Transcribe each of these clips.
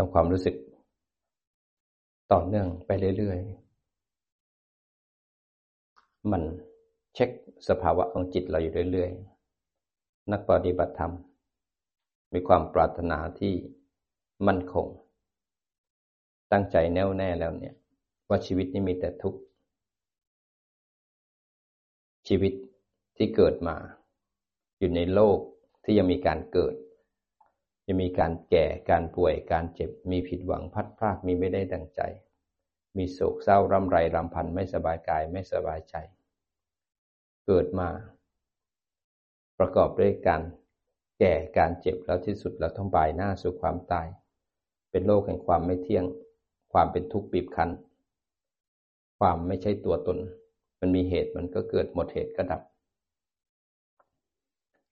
ทำความรู้สึก ต่อเนื่องไปเรื่อยๆ มันเช็คสภาวะของจิตเราอยู่เรื่อยๆ นักปฏิบัติธรรม มีความปรารถนาที่มั่นคง ตั้งใจแน่วแน่แล้วเนี่ย ว่าชีวิตนี้มีแต่ทุกข์ ชีวิตที่เกิดมา อยู่ในโลกที่ยังมีการเกิด จะมีการแก่การป่วยการเจ็บ มีผิดหวังพัดพลาดมีไม่ได้ดังใจ มีโศกเศร้าร่ำไรรำพันไม่สบายกายไม่สบายใจ เกิดมา ประกอบด้วยการแก่การเจ็บแล้วที่สุดเราต้องบายหน้าสู่ความตาย เป็นโลกแห่งความไม่เที่ยง ความเป็นทุกข์บีบคั้น ความไม่ใช่ตัวตน มันมีเหตุมันก็เกิดหมดเหตุก็ดับ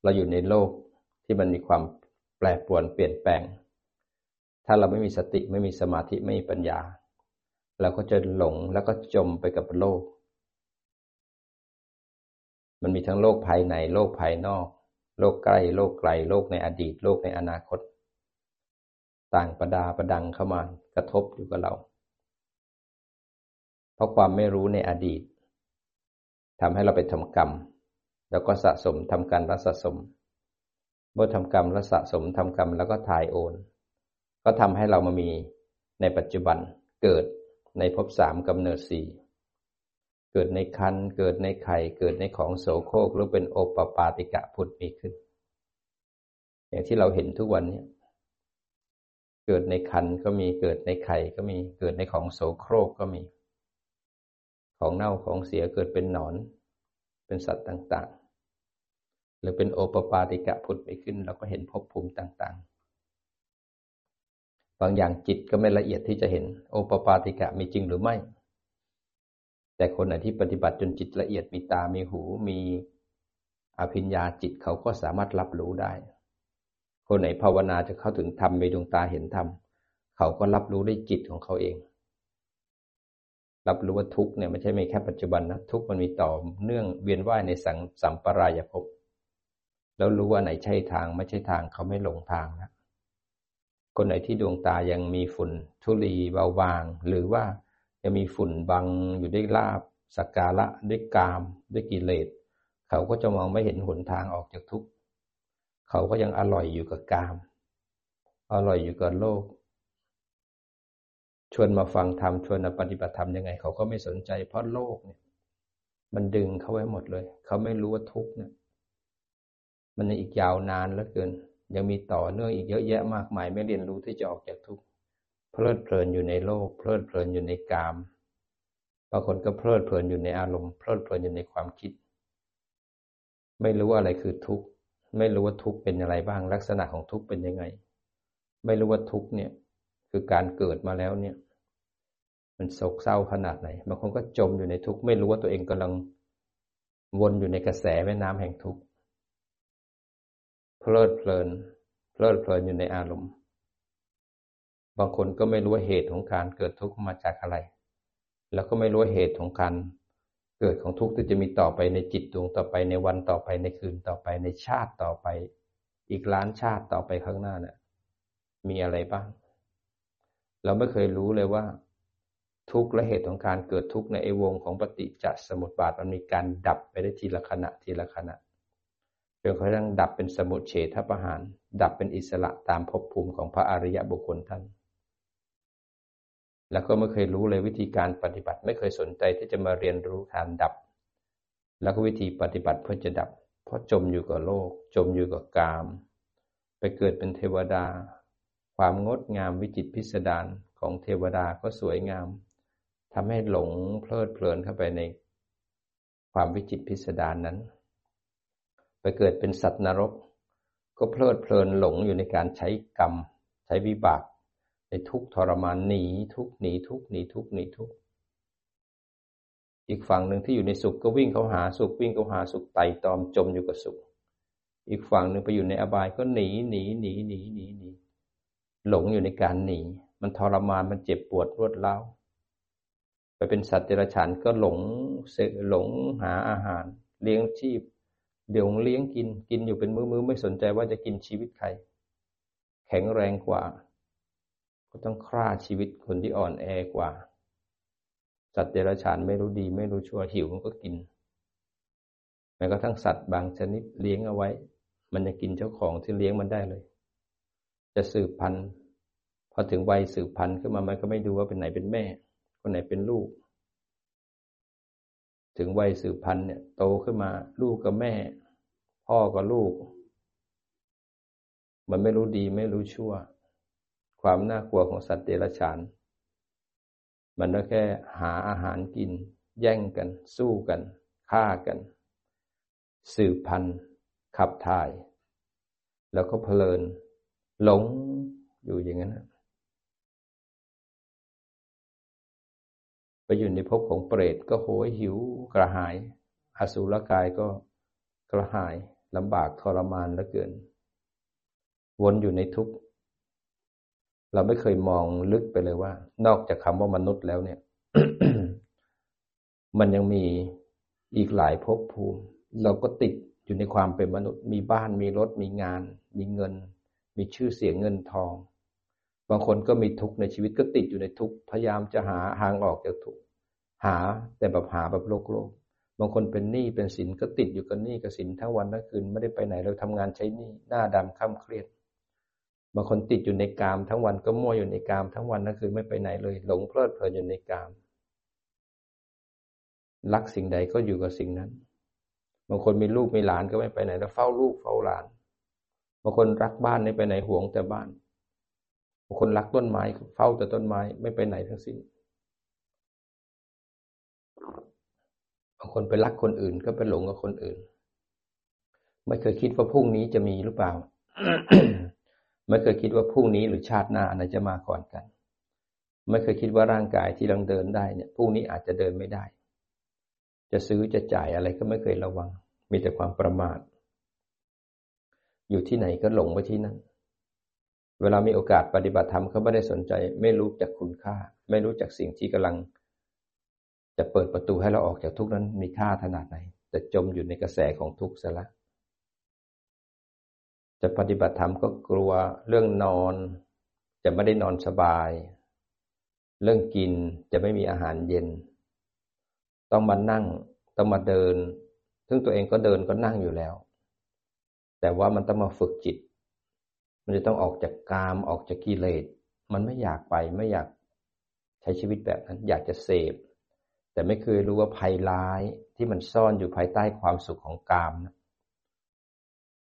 เราอยู่ในโลกที่มันมีความ แปรปรวนเปลี่ยนแปลง ถ้าเราไม่มีสติไม่มีสมาธิไม่มีปัญญา เราก็จะหลงแล้วก็จมไปกับโลก มันมีทั้งโลกภายในโลกภายนอก โลกใกล้โลกไกลโลกในอดีต โลกในอนาคต ต่างประดาประดังเข้ามากระทบอยู่กับเรา เพราะความไม่รู้ในอดีตทำให้เราไปทำกรรม แล้วก็สะสมทำการรัสะสม เมื่อทำกรรมแล้วสะสมทำกรรมแล้วก็ถ่ายโอน ก็ทำให้เรามามีในปัจจุบันเกิดในภพสามกำเนิดสี่เกิดในคันเกิดในไข่เกิดในของโสโครกหรือเป็นโอปปาติกะพุทธมีขึ้น อย่างที่เราเห็นทุกวันนี้เกิดในคันก็มีเกิดในไข่ก็มีเกิดในของโสโครกก็มี ของเน่าของเสียเกิดเป็นหนอน เป็นสัตว์ต่าง หรือเป็นโอปปาติกะพุทธไปขึ้น เราก็เห็นภพภูมิต่างๆ บางอย่างจิตก็ไม่ละเอียดที่จะเห็น โอปปาติกะมีจริงหรือไม่ แต่คนไหนที่ปฏิบัติจนจิตละเอียดมีตา มีหู มีอภิญญาจิตเขาก็สามารถรับรู้ได้ คนไหนภาวนาจะเข้าถึงธรรมมีดวงตาเห็นธรรมเขาก็รับรู้ได้จิตของเขาเอง รับรู้ว่าทุกเนี่ยไม่ใช่ไม่แค่ปัจจุบันนะทุกมันมีต่อเนื่องเวียนว่ายในสังสัมปรายภพ แล้วรู้ว่าไหนใช่ทางไม่ใช่ทางเขาไม่หลงทางนะคนไหนที่ดวงตายังมีฝุ่นทุลีเบาบาง หรือว่ายังมีฝุ่นบังอยู่ด้วยลาบสักการะด้วยกาม ด้วยกิเลสเขาก็จะมองไม่เห็นหนทางออกจากทุกข์เขาก็ยังอร่อยอยู่กับกาม อร่อยอยู่กับโลก ชวนมาฟังธรรมชวนมาปฏิบัติธรรมยังไง เขาก็ไม่สนใจเพราะโลกเนี่ย มันดึงเขาไว้หมดเลย เขาไม่รู้ว่าทุกข์เนี่ย มันอีกยาวนานเหลือเกิน ยังมีต่อเนื่องอีกเยอะแยะมากมายไม่เรียนรู้ที่จะออกจากทุกข์เพลิดเพลินอยู่ในโลก เพลิดเพลินอยู่ในกามบางคนก็เพลิดเพลินอยู่ในอารมณ์เพลิดเพลินอยู่ในความคิด ไม่รู้ว่าอะไรคือทุกข์ไม่รู้ว่าทุกข์เป็นอะไรบ้าง ลักษณะของทุกข์เป็นยังไง ไม่รู้ว่าทุกข์เนี่ย คือการเกิดมาแล้วเนี่ย มันโศกเศร้าขนาดไหนบางคนก็จมอยู่ในทุกข์ไม่รู้ว่าตัวเองกำลังวนอยู่ในกระแสแม่น้ำแห่งทุกข์ เพลิดเพลิน เพลิดเพลินอยู่ในอารมณ์ บางคนก็ไม่รู้ว่าเหตุของการเกิดทุกข์มาจากอะไร แล้วก็ไม่รู้ว่าเหตุของการเกิดของทุกข์ที่จะมีต่อไปในจิตดวงต่อไปในวันต่อไปในคืนต่อไปในชาติต่อไป อีกล้านชาติต่อไปข้างหน้าเนี่ยมีอะไรบ้าง เราไม่เคยรู้เลยว่า ทุกข์และเหตุของการเกิดทุกข์ในไอวงของปฏิจจสมุปบาทมันมีการดับไปได้ทีละขณะทีละขณะ จนกระทั่งดับเป็นสมุทเฉทประหาร ดับเป็นอิสระตามภพภูมิของพระอริยบุคคลท่าน แล้วก็ไม่เคยรู้เลยวิธีการปฏิบัติ ไม่เคยสนใจที่จะมาเรียนรู้การดับ แล้วก็วิธีปฏิบัติเพื่อจะดับ เพราะจมอยู่กับโลก จมอยู่กับกาม ไปเกิดเป็นเทวดา ความงดงามวิจิตพิสดารของเทวดาก็สวยงามทำให้หลงเพลิดเพลินเข้าไปในความวิจิตพิสดารนนั้น ไปเกิดเป็นสัตว์นรก ก็เพลิดเพลินหลงอยู่ในการใช้กรรม ใช้วิบาก ในทุกทรมานหนีทุกหนีทุกหนีทุกหนีทุก อีกฝั่งหนึ่งที่อยู่ในสุขก็วิ่งเข้าหาสุขวิ่งเข้าหาสุขไต่ตอมจมอยู่กับสุข อีกฝั่งหนึ่งไปอยู่ในอบายก็หนีหนีหนีหนีหนีหนีหลงอยู่ในการหนี มันทรมานมันเจ็บปวดรวดร้าวไปเป็นสัตว์เดรัจฉานก็หลงเสหลงหาอาหาร เลี้ยงชีพ เดี๋ยวเลี้ยงกินกินอยู่เป็นมือมือไม่สนใจว่าจะกินชีวิตใคร แข็งแรงกว่า ก็ต้องฆ่าชีวิตคนที่อ่อนแอกว่าสัตว์เดรัจฉานไม่รู้ดีไม่รู้ชั่วหิวมันก็กินแม้กระทั่งสัตว์บางชนิดเลี้ยงเอาไว้ มันจะกินเจ้าของที่เลี้ยงมันได้เลย จะสืบพันธุ์พอถึงวัยสืบพันธุ์ขึ้นมามันก็ไม่ดูว่าเป็นไหนเป็นแม่ คนไหนเป็นลูก ถึงวัยสืบพันธุ์เนี่ยโตขึ้นมา ลูกกับแม่ พ่อกับลูก มันไม่รู้ดีไม่รู้ชั่ว ความน่ากลัวของสัตว์เดรัจฉาน มันก็แค่หาอาหารกิน แย่งกัน สู้กันฆ่ากัน สืบพันธุ์ ขับถ่าย แล้วก็เพลิน หลงอยู่อย่างนั้น ไปอยู่ในภพของเปรตก็โหยหิวกระหาย อสุรกายก็กระหายลำบากทรมานเหลือเกิน วนอยู่ในทุกข์เราไม่เคยมองลึกไปเลยว่า นอกจากคำว่ามนุษย์แล้วเนี่ย มันยังมีอีกหลายภพภูมิ เราก็ติดอยู่ในความเป็นมนุษย์ มีบ้านมีรถมีงาน มีเงิน มีชื่อเสียงเงินทอง บางคนก็มีทุกข์ในชีวิตก็ติดอยู่ในทุกข์พยายามจะหาทางออกจากทุกข์หาแต่แบบหาแบบโลกโลกบางคนเป็นหนี้เป็นสินก็ติดอยู่กับหนี้กับสินทั้งวันทั้งคืนไม่ได้ไปไหนเราทำงานใช้หนี้หน้าดำค่ำเครียดบางคนติดอยู่ในกามทั้งวันก็มั่วอยู่ในกามทั้งวันทั้งคืนไม่ไปไหนเลย หลงเพลิดเพลินอยู่ในกามรักสิ่งใดก็อยู่กับสิ่งนั้น บางคนมีลูกมีหลานก็ไม่ไปไหนแล้วเฝ้าลูกเฝ้าหลาน บางคนรักบ้านไม่ไปไหนหวงแต่บ้าน คนรักต้นไม้เฝ้าแต่ต้นไม้ไม่ไปไหนทั้งสิ้นบางคนไปรักคนอื่นก็ไปหลงกับคนอื่น ไม่เคยคิดว่าพรุ่งนี้จะมีหรือเปล่า ไม่เคยคิดว่าพรุ่งนี้หรือชาติหน้าอะไรจะมาก่อนกัน ไม่เคยคิดว่าร่างกายที่เราเดินได้เนี่ยพรุ่งนี้อาจจะเดินไม่ได้ จะซื้อจะจ่ายอะไรก็ไม่เคยระวัง มีแต่ความประมาท อยู่ที่ไหนก็หลงไปที่นั่น เวลามีโอกาสปฏิบัติธรรมเขาไม่ได้สนใจ ไม่รู้จักคุณค่า ไม่รู้จักสิ่งที่กำลัง จะเปิดประตูให้เราออกจากทุกนั้นมีค่าขนาดไหน แต่จมอยู่ในกระแสของทุกข์ซะละจะปฏิบัติธรรมก็กลัวเรื่องนอน จะไม่ได้นอนสบาย เรื่องกินจะไม่มีอาหารเย็น ต้องมานั่งต้องมาเดิน ซึ่งตัวเองก็เดินก็นั่งอยู่แล้ว แต่ว่ามันต้องมาฝึกจิต มันจะต้องออกจากกามออกจากกิเลส มันไม่อยากไปไม่อยากใช้ชีวิตแบบนั้น อยากจะเสพ แต่ไม่เคยรู้ว่าภัยร้ายที่มันซ่อนอยู่ภายใต้ความสุขของกามนะ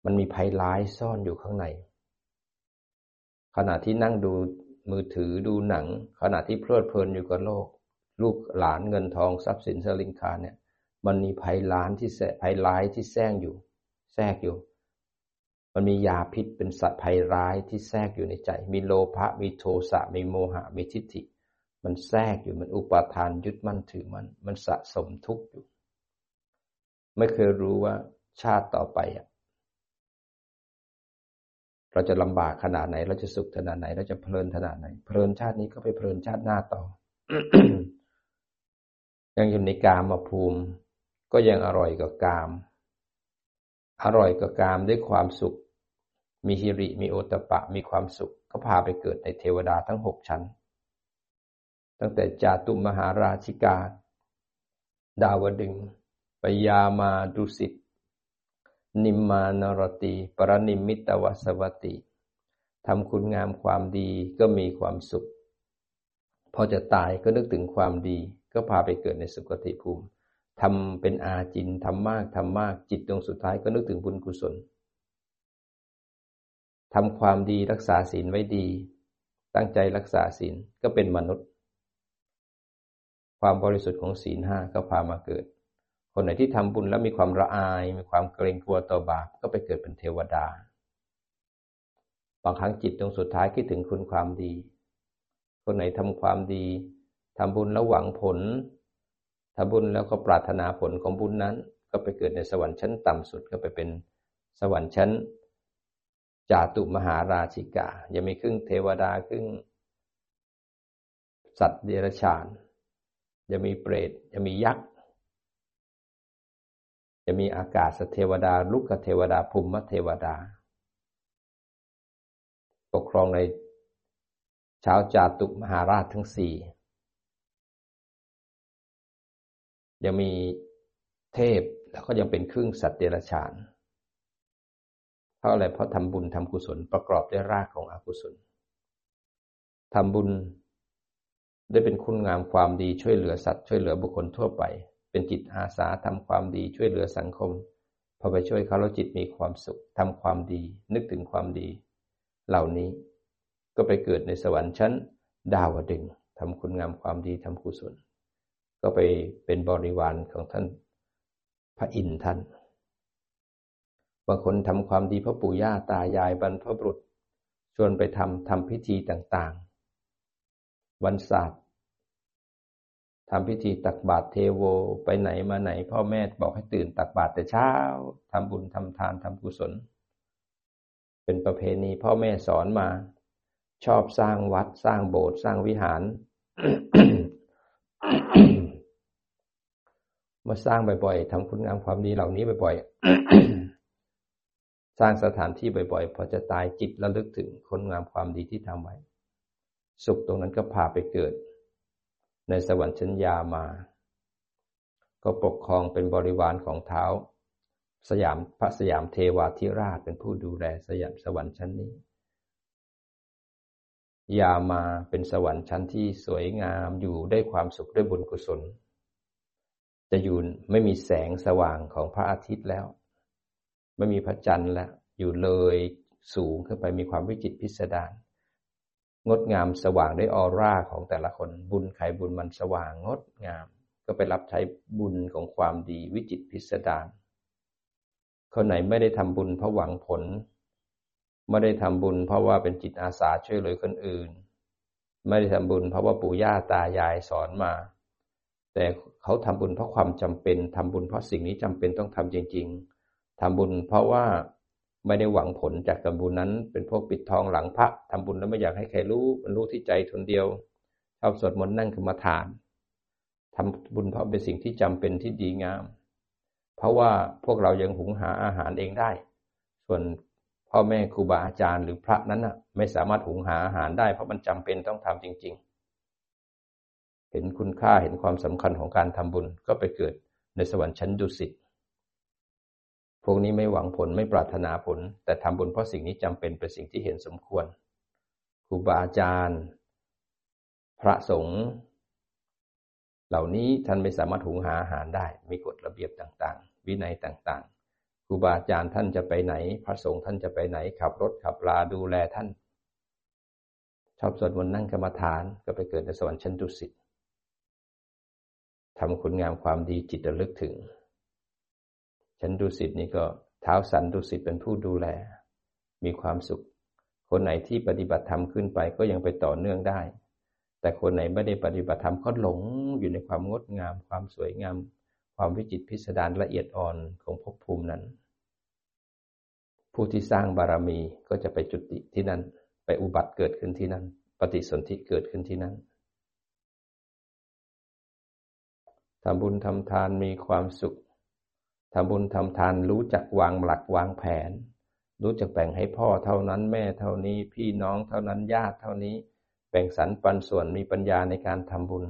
มันมีภัยร้ายซ่อนอยู่ข้างใน ขณะที่นั่งดูมือถือดูหนัง ขณะที่เพลิดเพลินอยู่กับโลก ลูกหลานเงินทองทรัพย์สินสลิงคาเนี่ย มันมีภัยล้านที่แสภัยร้ายที่แทรกอยู่ แทรกอยู่ มันมียาพิษเป็นสัตว์ภัยร้ายที่แทรกอยู่ในใจ มีโลภะ มีโทสะ มีโมหะ มีทิฏฐิ มันแทรกอยู่ มันอุปาทานยึดมั่นถือมันมันสะสมทุกข์อยู่ ไม่เคยรู้ว่าชาติต่อไปอะเราจะลำบากขนาดไหน เราจะสุขขนาดไหน เราจะเพลินขนาดไหน เพลินชาตินี้ก็ไปเพลินชาติหน้าต่อ ยังอยู่ในกามมาภูมิ ก็ยังอร่อยกับกาม อร่อยกับกามด้วยความสุข มีฮิริมีโอตปะมีความสุข ก็พาไปเกิดในเทวดาทั้งหกชั้น ตั้งแต่จาตุมหาราชิกา ดาวดึงปยามาดุสิต นิมมานรติ ปรนิมิตวสวัติทำคุณงามความดีก็มีความสุข พอจะตายก็นึกถึงความดี ก็พาไปเกิดในสุคติภูมิทำเป็นอาจินทำมากทำมากจิตตรงสุดท้ายก็นึกถึงบุญกุศล ทำความดีรักษาศีลไว้ดี ตั้งใจรักษาศีลก็เป็นมนุษย์ ความบริสุทธิ์ของศีลห้าก็พามาเกิด คนไหนที่ทำบุญแล้วมีความละอาย มีความเกรงกลัวต่อบาปก็ไปเกิดเป็นเทวดา บางครั้งจิตตรงสุดท้ายคิดถึงคุณความดี คนไหนทำความดีทำบุญแล้วหวังผลทำบุญแล้วก็ปรารถนาผลของบุญนั้น ก็ไปเกิดในสวรรค์ชั้นต่ำสุดก็ไปเป็นสวรรค์ชั้น จาตุมหาราชิกา ยังมีครึ่งเทวดาครึ่ง สัตว์เดรัจฉาน จะมีเปรต จะมียักษ์ จะมีอากาศเทวดา ลุกเทวดาภูมิเทวดา ปกครองในชาวจาตุมหาราชทั้งสี่ยังมีเทพแล้วก็ยังเป็นครึ่งสัตว์เดรัจฉาน เพราะอะไรเพราะทำบุญทำกุศลประกอบด้วยรากของอกุศลทำบุญได้เป็นคุณงามความดีช่วยเหลือสัตว์ช่วยเหลือบุคคลทั่วไป เป็นจิตอาสาทำความดีช่วยเหลือสังคมพอไปช่วยเขาแล้วจิตมีความสุขทำความดี นึกถึงความดี เหล่านี้ก็ไปเกิดในสวรรค์ชั้น ดาวดึงทำคุณงามความดีทำกุศล ก็ไปเป็นบริวารของท่านพระอินทร์ท่าน บางคนทำความดีพ่อปู่ย่าตายายบรรพบุรุษ ชวนไปทำทำพิธีต่างๆ วันศาสตร์ทำพิธีตักบาตรเทโวไปไหนมาไหน พ่อแม่บอกให้ตื่นตักบาตรแต่เช้าทำบุญทำทานทำกุศล เป็นประเพณีพ่อแม่สอนมา ชอบสร้างวัดสร้างโบสถ์สร้างวิหาร มาสร้างบ่อยๆทำคุณงามความดีเหล่านี้บ่อยๆ สร้างสถานที่บ่อยๆ พอจะตายจิตระลึกถึงคุณงามความดีที่ทำไว้ สุขตรงนั้นก็พาไปเกิด ในสวรรค์ชั้นยามา ก็ปกครองเป็นบริวารของเท้า สยามพระสยามเทวาธิราชเป็นผู้ดูแลสยามสวรรค์ชั้นนี้ ยามาเป็นสวรรค์ชั้นที่สวยงามอยู่ได้ความสุขด้วยบุญกุศล จะอยู่ไม่มีแสงสว่างของพระอาทิตย์แล้ว ไม่มีพระจันทร์แล้วอยู่เลยสูงขึ้นไปมีความวิจิตพิสดารงดงามสว่างด้วยออร่าของแต่ละคนบุญใครบุญมันสว่างงดงาม ก็ไปรับใช้บุญของความดีวิจิตพิสดารคนไหนไม่ได้ทำบุญเพราะหวังผล ไม่ได้ทำบุญเพราะว่าเป็นจิตอาสาช่วยเหลือคนอื่น ไม่ได้ทำบุญเพราะว่าปู่ย่าตายายสอนมา แต่เขาทำบุญเพราะความจำเป็นทำบุญเพราะสิ่งนี้จำเป็นต้องทำจริง ๆ ทำบุญเพราะว่าไม่ได้หวังผลจากการบุญนั้น เป็นพวกปิดทองหลังพระทำบุญแล้วไม่อยากให้ใครรู้มันรู้ที่ใจทนเดียวชอบสวดมนต์นั่งกรรมฐานทำบุญเพราะเป็นสิ่งที่จำเป็นที่ดีงาม เพราะว่าพวกเรายังหุงหาอาหารเองได้ ส่วนพ่อแม่ครูบาอาจารย์หรือพระนั้นน่ะ ไม่สามารถหุงหาอาหารได้ เพราะมันจำเป็นต้องทำจริง ๆ เห็นคุณค่าเห็นความสำคัญของการทำบุญก็ไปเกิดในสวรรค์ชั้นดุสิต พวกนี้ไม่หวังผลไม่ปรารถนาผล แต่ทำบุญเพราะสิ่งนี้จำเป็นเป็นสิ่งที่เห็นสมควรครูบาอาจารย์ พระสงฆ์เหล่านี้ท่านไม่สามารถหุงหาอาหารได้ มีกฎระเบียบต่างๆ วินัยต่างๆครูบาอาจารย์ท่านจะไปไหน พระสงฆ์ท่านจะไปไหน ขับรถขับลาดูแลท่าน ชอบสวดมนต์นั่งกรรมฐานก็ไปเกิดในสวรรค์ชั้นดุสิตทำคุณงามความดีจิตระลึกถึง ฉันดุสิตนี่ก็เท้าสันดุสิตเป็นผู้ดูแล มีความสุข คนไหนที่ปฏิบัติธรรมขึ้นไปก็ยังไปต่อเนื่องได้ แต่คนไหนไม่ได้ปฏิบัติธรรมก็หลงอยู่ในความงดงาม ความสวยงาม ความวิจิตพิสดารละเอียดอ่อนของภพภูมินั้น ผู้ที่สร้างบารมีก็จะไปจุติที่นั่น ไปอุบัติเกิดขึ้นที่นั่น ปฏิสนธิเกิดขึ้นที่นั่นทำบุญทำทานมีความสุข ทำบุญทำทานรู้จักวางหลักวางแผน รู้จักแบ่งให้พ่อเท่านั้นแม่เท่านี้ พี่น้องเท่านั้นญาติเท่านี้ แบ่งสรรปันส่วนมีปัญญาในการทำบุญ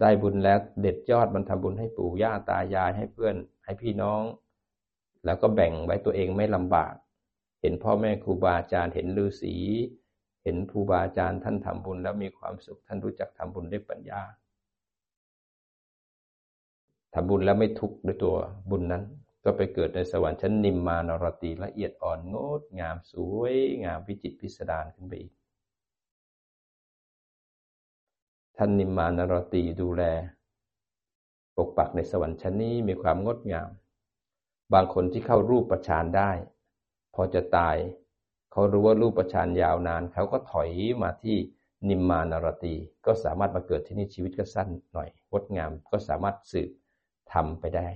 ได้บุญแล้วเด็ดยอดมันทำบุญให้ปู่ย่าตายายให้เพื่อนให้พี่น้อง แล้วก็แบ่งไว้ตัวเองไม่ลำบาก เห็นพ่อแม่ครูบาอาจารย์เห็นฤาษีเห็นครูบาอาจารย์ท่านทำบุญแล้วมีความสุขท่านรู้จักทำบุญด้วยปัญญา ทำบุญแล้วไม่ทุกข์ด้วยตัวบุญนั้น ก็ไปเกิดในสวรรค์ชั้นนิมมานรตีละเอียดอ่อนงดงามสวยงามวิจิตพิสดารขึ้นไปอีกท่านนิมมานรตีดูแล ปกปักในสวรรค์ชั้นนี้มีความงดงาม บางคนที่เข้ารูปประชานได้ พอจะตาย เขารู้ว่ารูปประชานยาวนาน เขาก็ถอยมาที่นิมมานรตี ก็สามารถมาเกิดที่นี่ชีวิตก็สั้นหน่อยงดงามก็สามารถสืบ ทำไปได้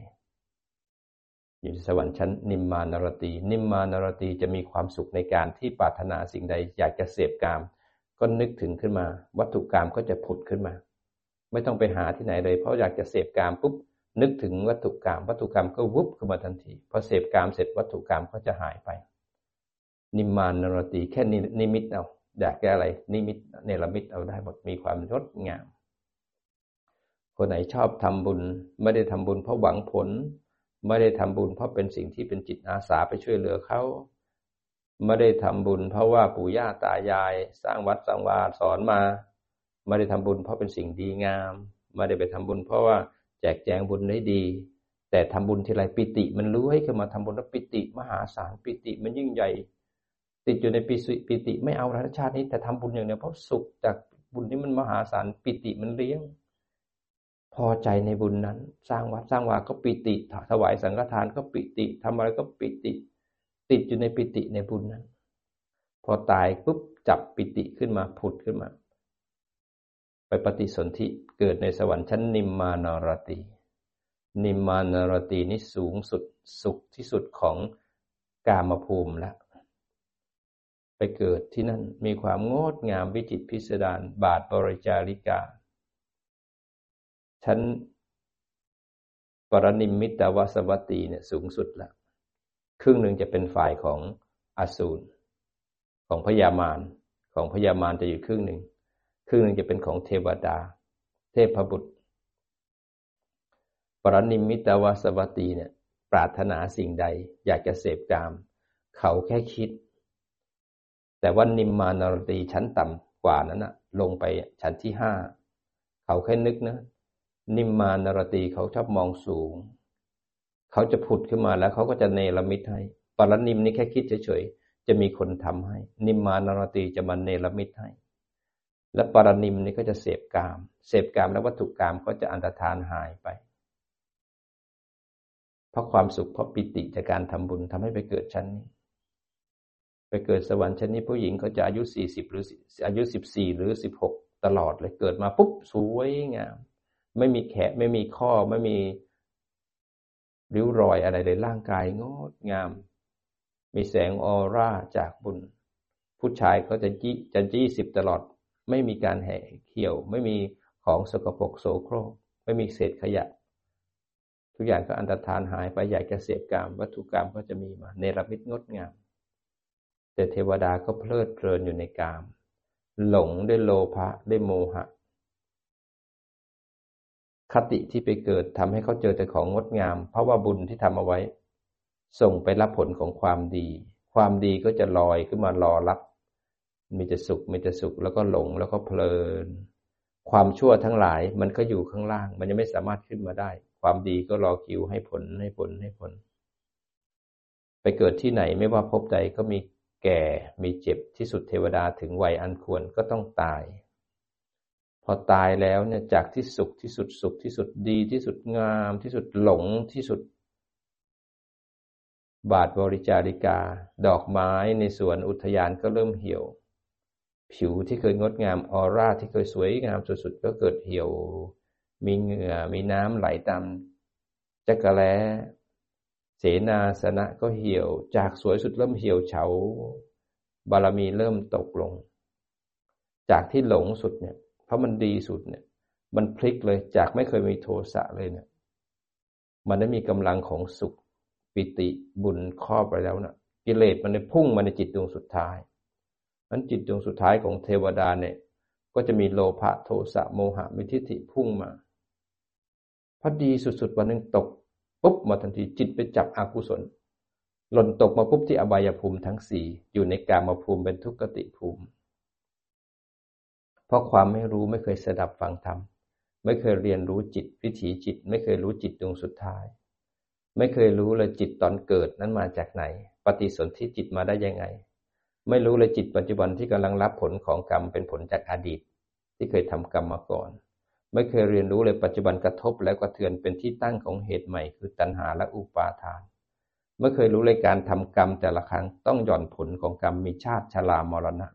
อยู่ในสวรรค์ชั้นนิมมานรตี นิมมานรตีจะมีความสุขในการที่ปรารถนาสิ่งใดอยากจะเสพกาม ก็นึกถึงขึ้นมา วัตถุกรรมก็จะผุดขึ้นมา ไม่ต้องไปหาที่ไหนเลย เพราะอยากจะเสพกามปุ๊บนึกถึงวัตถุกรรมวัตถุกรรมก็วุบขึ้นมาทันทีพอเสพกามเสร็จวัตถุกรรมก็จะหายไป นิมมานรตีแค่นิมิตเอาอยากแก้อะไร นิมิตเนรมิตเอาได้หมดมีความงดงาม คนไหนชอบทำบุญ ไม่ได้ทำบุญเพราะหวังผล ไม่ได้ทำบุญเพราะเป็นสิ่งที่เป็นจิตอาสาไปช่วยเหลือเขาไม่ได้ทำบุญ เพราะว่าปู่ย่าตายาย สร้างวัดสร้างวาสอนมา ไม่ได้ทำบุญเพราะเป็นสิ่งดีงาม ไม่ได้ไปทำบุญ เพราะว่าแจกแจงบุญได้ดี แต่ทำบุญทีไรปิติ มันรู้ให้ขึ้นมาทำบุญแล้วปิติ มหาศาลปิติมันยิ่งใหญ่ ติดอยู่ในปิสุปิติ ไม่เอารรมชาตินี้แต่ทำบุญอย่างเดียวเพราะสุขจากบุญนี้มันมหาศาลปิติมันเลี้ยง พอใจในบุญนั้น สร้างวัดสร้างวาก็ปิติถวายสังฆทานก็ปิติทำอะไรก็ปิติ ติดอยู่ในปิติในบุญนั้น พอตายปุ๊บจับปิติขึ้นมาผุดขึ้นมา ไปปฏิสนธิเกิดในสวรรค์ชั้นนิมมานารตี นิมมานารตีนี่สูงสุดสุขที่สุดของกามภูมิแล้วไปเกิดที่นั่นมีความงดงามวิจิตพิสดารบาทบริจาริกา ชั้นปรนิมมิตวสวัตตีเนี่ยสูงสุดล้วครึ่งหนึ่งจะเป็นฝ่ายของอสูรของพญามารของพญามารจะอยู่ครึ่งหนึ่งครึ่งหนึ่งจะเป็นของเทวดา เทพบุตร ปรนิมมิตวสวัตตีเนี่ย ปรารถนาสิ่งใด อยากจะเสพกาม เขาแค่คิด แต่ว่านิมมานรตีชั้นต่ำกว่านั้นนะลงไปชั้นที่ห้า เขาแค่นึกนะ นิมมานรตีเขาชอบมองสูง เขาจะผุดขึ้นมาแล้วเขาก็จะเนรมิตให้ปรนิมนี่แค่คิดเฉยๆจะมีคนทำให้ นิมมานรตีจะมาเนรมิตให้ และปรนิมนี่ก็จะเสพกาม เสพกามแล้ววัตถุกามก็จะอันตรธานหายไป เพราะความสุขเพราะปิติจากการทำบุญทำให้ไปเกิดชั้นนี้ไปเกิดสวรรค์ชั้นนี้ผู้หญิงเขาจะอายุสี่สิบหรืออายุสิบสี่หรือสิบหกตลอดเลยเกิดมาปุ๊บสวยงาม ไม่มีแขะไม่มีข้อไม่มีริ้วรอยอะไรเลยร่างกายงดงาม มีแสงออร่าจากบุญ ผู้ชายเขาจะจี้จะจี้สิบตลอด ไม่มีการแห่เขี่ยว ไม่มีของสกปรกโสโครก ไม่มีเศษขยะ ทุกอย่างก็อันตรธานหายไปอยากจะเสพกรรมวัตถุกรรมก็จะมีมาเนรมิตงดงาม แต่เทวดาก็เพลิดเพลินอยู่ในกาม หลงด้วยโลภะด้วยโมหะ คติที่ไปเกิดทำให้เขาเจอแต่ของงดงาม เพราะว่าบุญที่ทำเอาไว้ ส่งไปรับผลของความดี ความดีก็จะลอยขึ้นมารอรับ มีแต่สุขมีแต่สุขแล้วก็หลงแล้วก็เพลิน ความชั่วทั้งหลายมันก็อยู่ข้างล่าง มันยังไม่สามารถขึ้นมาได้ ความดีก็รอคิวให้ผลให้ผลให้ผล ไปเกิดที่ไหนไม่ว่าพบใดก็มีแก่มีเจ็บที่สุดเทวดาถึงวัยอันควรก็ต้องตาย พอตายแล้วเนี่ยจากที่สุขที่สุดสุขที่สุดดีที่สุดงามที่สุดหลงที่สุด บาทบริจาริกา ดอกไม้ในสวนอุทยานก็เริ่มเหี่ยว ผิวที่เคยงดงามออร่าที่เคยสวยงามสุดๆก็เกิดเหี่ยว มีเหงื่อมีน้ำไหลตามจักระแลเสนาสนะก็เหี่ยว จากสวยสุดเริ่มเหี่ยวเฉา บารมีเริ่มตกลง จากที่หลงสุดเนี่ย เพราะมันดีสุดเนี่ย มันพลิกเลยจากไม่เคยมีโทสะเลยเนี่ย มันได้มีกำลังของสุขปิติบุญครอบไปแล้วนะกิเลสมันได้พุ่งมาในจิตดวงสุดท้ายนั้นจิตดวงสุดท้ายของเทวดาเนี่ย ก็จะมีโลภะโทสะโมหะมิทิฏฐิพุ่งมาพอดีสุดๆวันหนึ่งตกปุ๊บมาทันทีจิตไปจับอกุศลหล่นตกมาปุ๊บที่อบายภูมิทั้งสี่อยู่ในกามภูมิเป็นทุกขติภูมิ เพราะความไม่รู้ไม่เคยสดับฟังธรรม ไม่เคยเรียนรู้จิตวิถีจิต ไม่เคยรู้จิตดวงสุดท้าย ไม่เคยรู้เลยจิตตอนเกิดนั้นมาจากไหน ปฏิสนธิจิตมาได้ยังไง ไม่รู้เลยจิตปัจจุบันที่กำลังรับผลของกรรมเป็นผลจากอดีต ที่เคยทำกรรมมาก่อน ไม่เคยเรียนรู้เลยปัจจุบันกระทบแล้วกระเทือนเป็นที่ตั้งของเหตุใหม่ คือตัณหาและอุปาทานไม่เคยรู้เลยการทำกรรมแต่ละครั้งต้องหย่อนผลของกรรมมีชาติชรามรณะ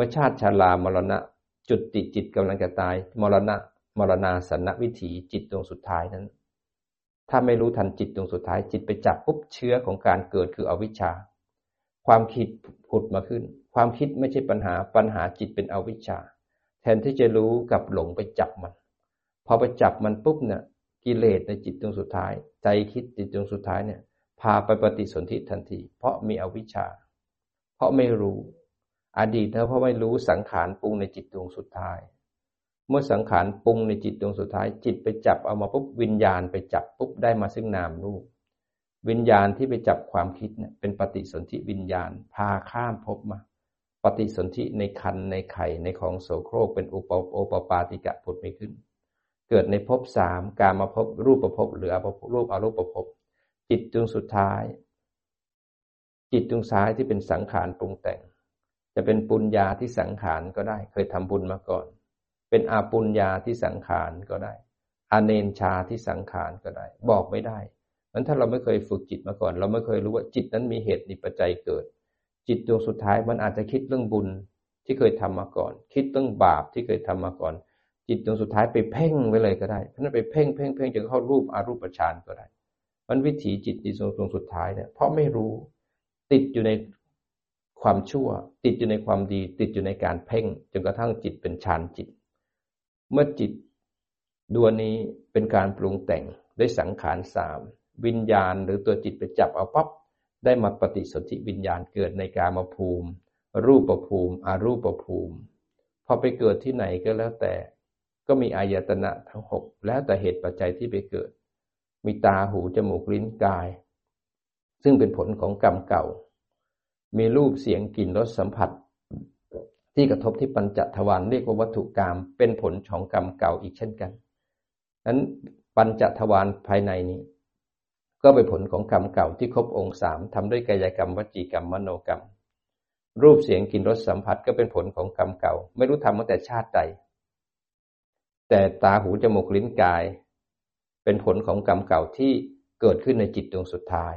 มื่อชาติชรามรณะ จุดติจิตกำลังจะตาย มรณะ มรณาสนวิถีจิตดวงสุดท้ายนั้น ถ้าไม่รู้ทันจิตดวงสุดท้ายจิตไปจับปุ๊บเชื้อของการเกิดคืออวิชชา ความคิดผุดมาขึ้น ความคิดไม่ใช่ปัญหาปัญหาจิตเป็นอวิชชา แทนที่จะรู้กับหลงไปจับมัน พอไปจับมันปุ๊บเนี่ยกิเลสในจิตดวงสุดท้าย ใจคิดจิตดวงสุดท้ายเนี่ย พาไปปฏิสนธิทันที เพราะมีอวิชชา เพราะไม่รู้ อดีตเพราะไม่รู้สังขารปรุงในจิตดวงสุดท้าย เมื่อสังขารปรุงในจิตดวงสุดท้าย จิตไปจับเอามาปุ๊บวิญญาณไปจับปุ๊บได้มาซึ่งนามรูป วิญญาณที่ไปจับความคิดเนี่ยเป็นปฏิสนธิวิญญาณพาข้ามภพมา ปฏิสนธิในคันในไข่ในของโสโครกเป็นอุปโอปปาติกะผุดไม่ขึ้น เกิดในภพสามการมาพบรูปประพบหรือรูปอรูปประพบจิตดวงสุดท้าย จิตดวงซ้ายที่เป็นสังขารปรุงแต่ง จะเป็นปุญญาที่สังขารก็ได้ เคยทำบุญมาก่อน เป็นอาปุญญาที่สังขารก็ได้อาเนนชาที่สังขารก็ได้ บอกไม่ได้มันถ้าเราไม่เคยฝึกจิตมาก่อน เราไม่เคยรู้ว่าจิตนั้นมีเหตุมีปัจจัยเกิด จิตดวงสุดท้ายมันอาจจะคิดเรื่องบุญที่เคยทำมาก่อน คิดเรื่องบาปที่เคยทำมาก่อน จิตดวงสุดท้ายไปเพ่งไว้เลยก็ได้เพราะนั้นไปเพ่งเพ่งเพ่งจนเข้ารูปอารูปฌานก็ได้ มันวิถีจิตในดวงสุดท้ายเนี่ยเพราะไม่รู้ติดอยู่ใน ความชั่ว ติดอยู่ในความดี ติดอยู่ในการเพ่ง จนกระทั่งจิตเป็นฌานจิต เมื่อจิตดวงนี้เป็นการปรุงแต่งด้วยสังขารสามวิญญาณหรือตัวจิตไปจับเอาปั๊บได้มาปฏิสนธิวิญญาณเกิดในกามภูมิ รูปภูมิอารูปภูมิ พอไปเกิดที่ไหนก็แล้วแต่ ก็มีอายตนะทั้งหกแล้วแต่เหตุปัจจัยที่ไปเกิด มีตาหูจมูกลิ้นกาย ซึ่งเป็นผลของกรรมเก่า มีรูปเสียงกลิ่นรสสัมผัส ที่กระทบที่ปัญจทวารเรียกว่าวัตถุกรรมเป็นผลของกรรมเก่าอีกเช่นกันนั้นปัญจทวารภายในนี้ ก็เป็นผลของกรรมเก่าที่ครบองค์สามทำด้วยกายกรรมวจีกรรมมโนกรรม รูปเสียงกลิ่นรสสัมผัสก็เป็นผลของกรรมเก่า ไม่รู้ทำมาแต่ชาติใดแต่ตาหูจมูกลิ้นกาย เป็นผลของกรรมเก่าที่เกิดขึ้นในจิตดวงสุดท้าย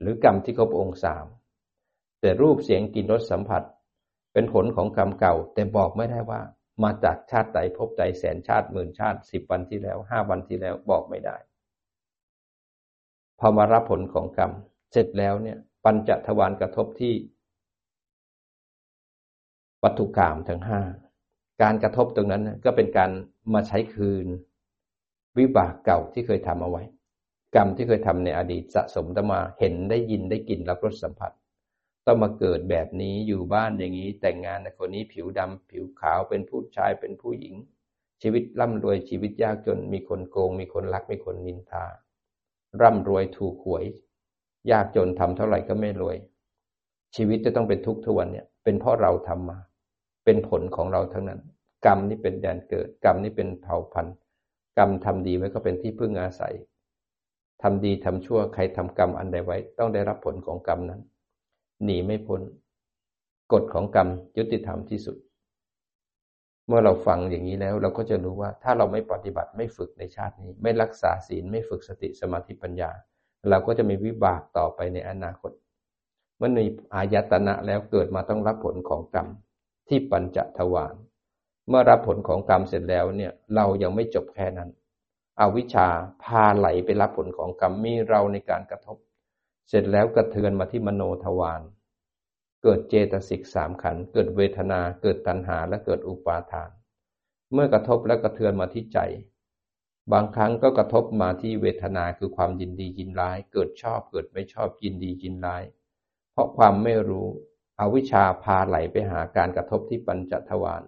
หรือกรรมที่ครบองค์สาม แต่รูปเสียงกลิ่นรสสัมผัส เป็นผลของกรรมเก่า แต่บอกไม่ได้ว่า มาจากชาติใดพบใดแสนชาติหมื่นชาติสิบวันที่แล้วห้าวันที่แล้วบอกไม่ได้พอมารับผลของกรรม เสร็จแล้วเนี่ย ปัญจทวารกระทบที่วัตถุกรรมทั้งห้าการกระทบตรงนั้นก็เป็นการมาใช้คืน วิบากเก่าที่เคยทำเอาไว้ กรรมที่เคยทำในอดีตสะสมตมาเห็นได้ยินได้กลิ่นรับรสสัมผัส ต้องมาเกิดแบบนี้อยู่บ้านอย่างนี้ แต่งงานในคนนี้ผิวดำผิวขาวเป็นผู้ชายเป็นผู้หญิง ชีวิตร่ำรวยชีวิตยากจนมีคนโกง มีคนรักมีคนนินทา ร่ำรวยถูกหวย ยากจนทำเท่าไหร่ก็ไม่รวย ชีวิตจะต้องเป็นทุกข์ทุกวันเนี่ย เป็นเพราะเราทำมา เป็นผลของเราทั้งนั้น กรรมนี่เป็นแดนเกิด กรรมนี่เป็นเผ่าพันธุ์กรรมทำดีไว้ก็เป็นที่พึ่งอาศัยทำดีทำชั่วใครทำกรรมอันใดไว้ ต้องได้รับผลของกรรมนั้น หนีไม่พ้นกฎของกรรมยุติธรรมที่สุด เมื่อเราฟังอย่างนี้แล้ว เราก็จะรู้ว่าถ้าเราไม่ปฏิบัติไม่ฝึกในชาตินี้ ไม่รักษาศีลไม่ฝึกสติสมาธิปัญญา เราก็จะมีวิบากต่อไปในอนาคตเมื่อมีอายตนะแล้วเกิดมาต้องรับผลของกรรมที่ปัญจทวารเมื่อรับผลของกรรมเสร็จแล้วเนี่ยเรายังไม่จบแค่นั้น อวิชชาพาไหลไปรับผลของกรรมมีเราในการกระทบ เสร็จแล้วกระเทือนมาที่มโนทวาร เกิดเจตสิกสามขัน เกิดเวทนา เกิดตัณหา และเกิดอุปาทาน เมื่อกระทบและกระเทือนมาที่ใจ บางครั้งก็กระทบมาที่เวทนาคือความยินดียินร้าย เกิดชอบ เกิดไม่ชอบ ยินดียินร้าย เพราะความไม่รู้ อวิชชาพาไหลไปหาการกระทบที่ปัญจทวาร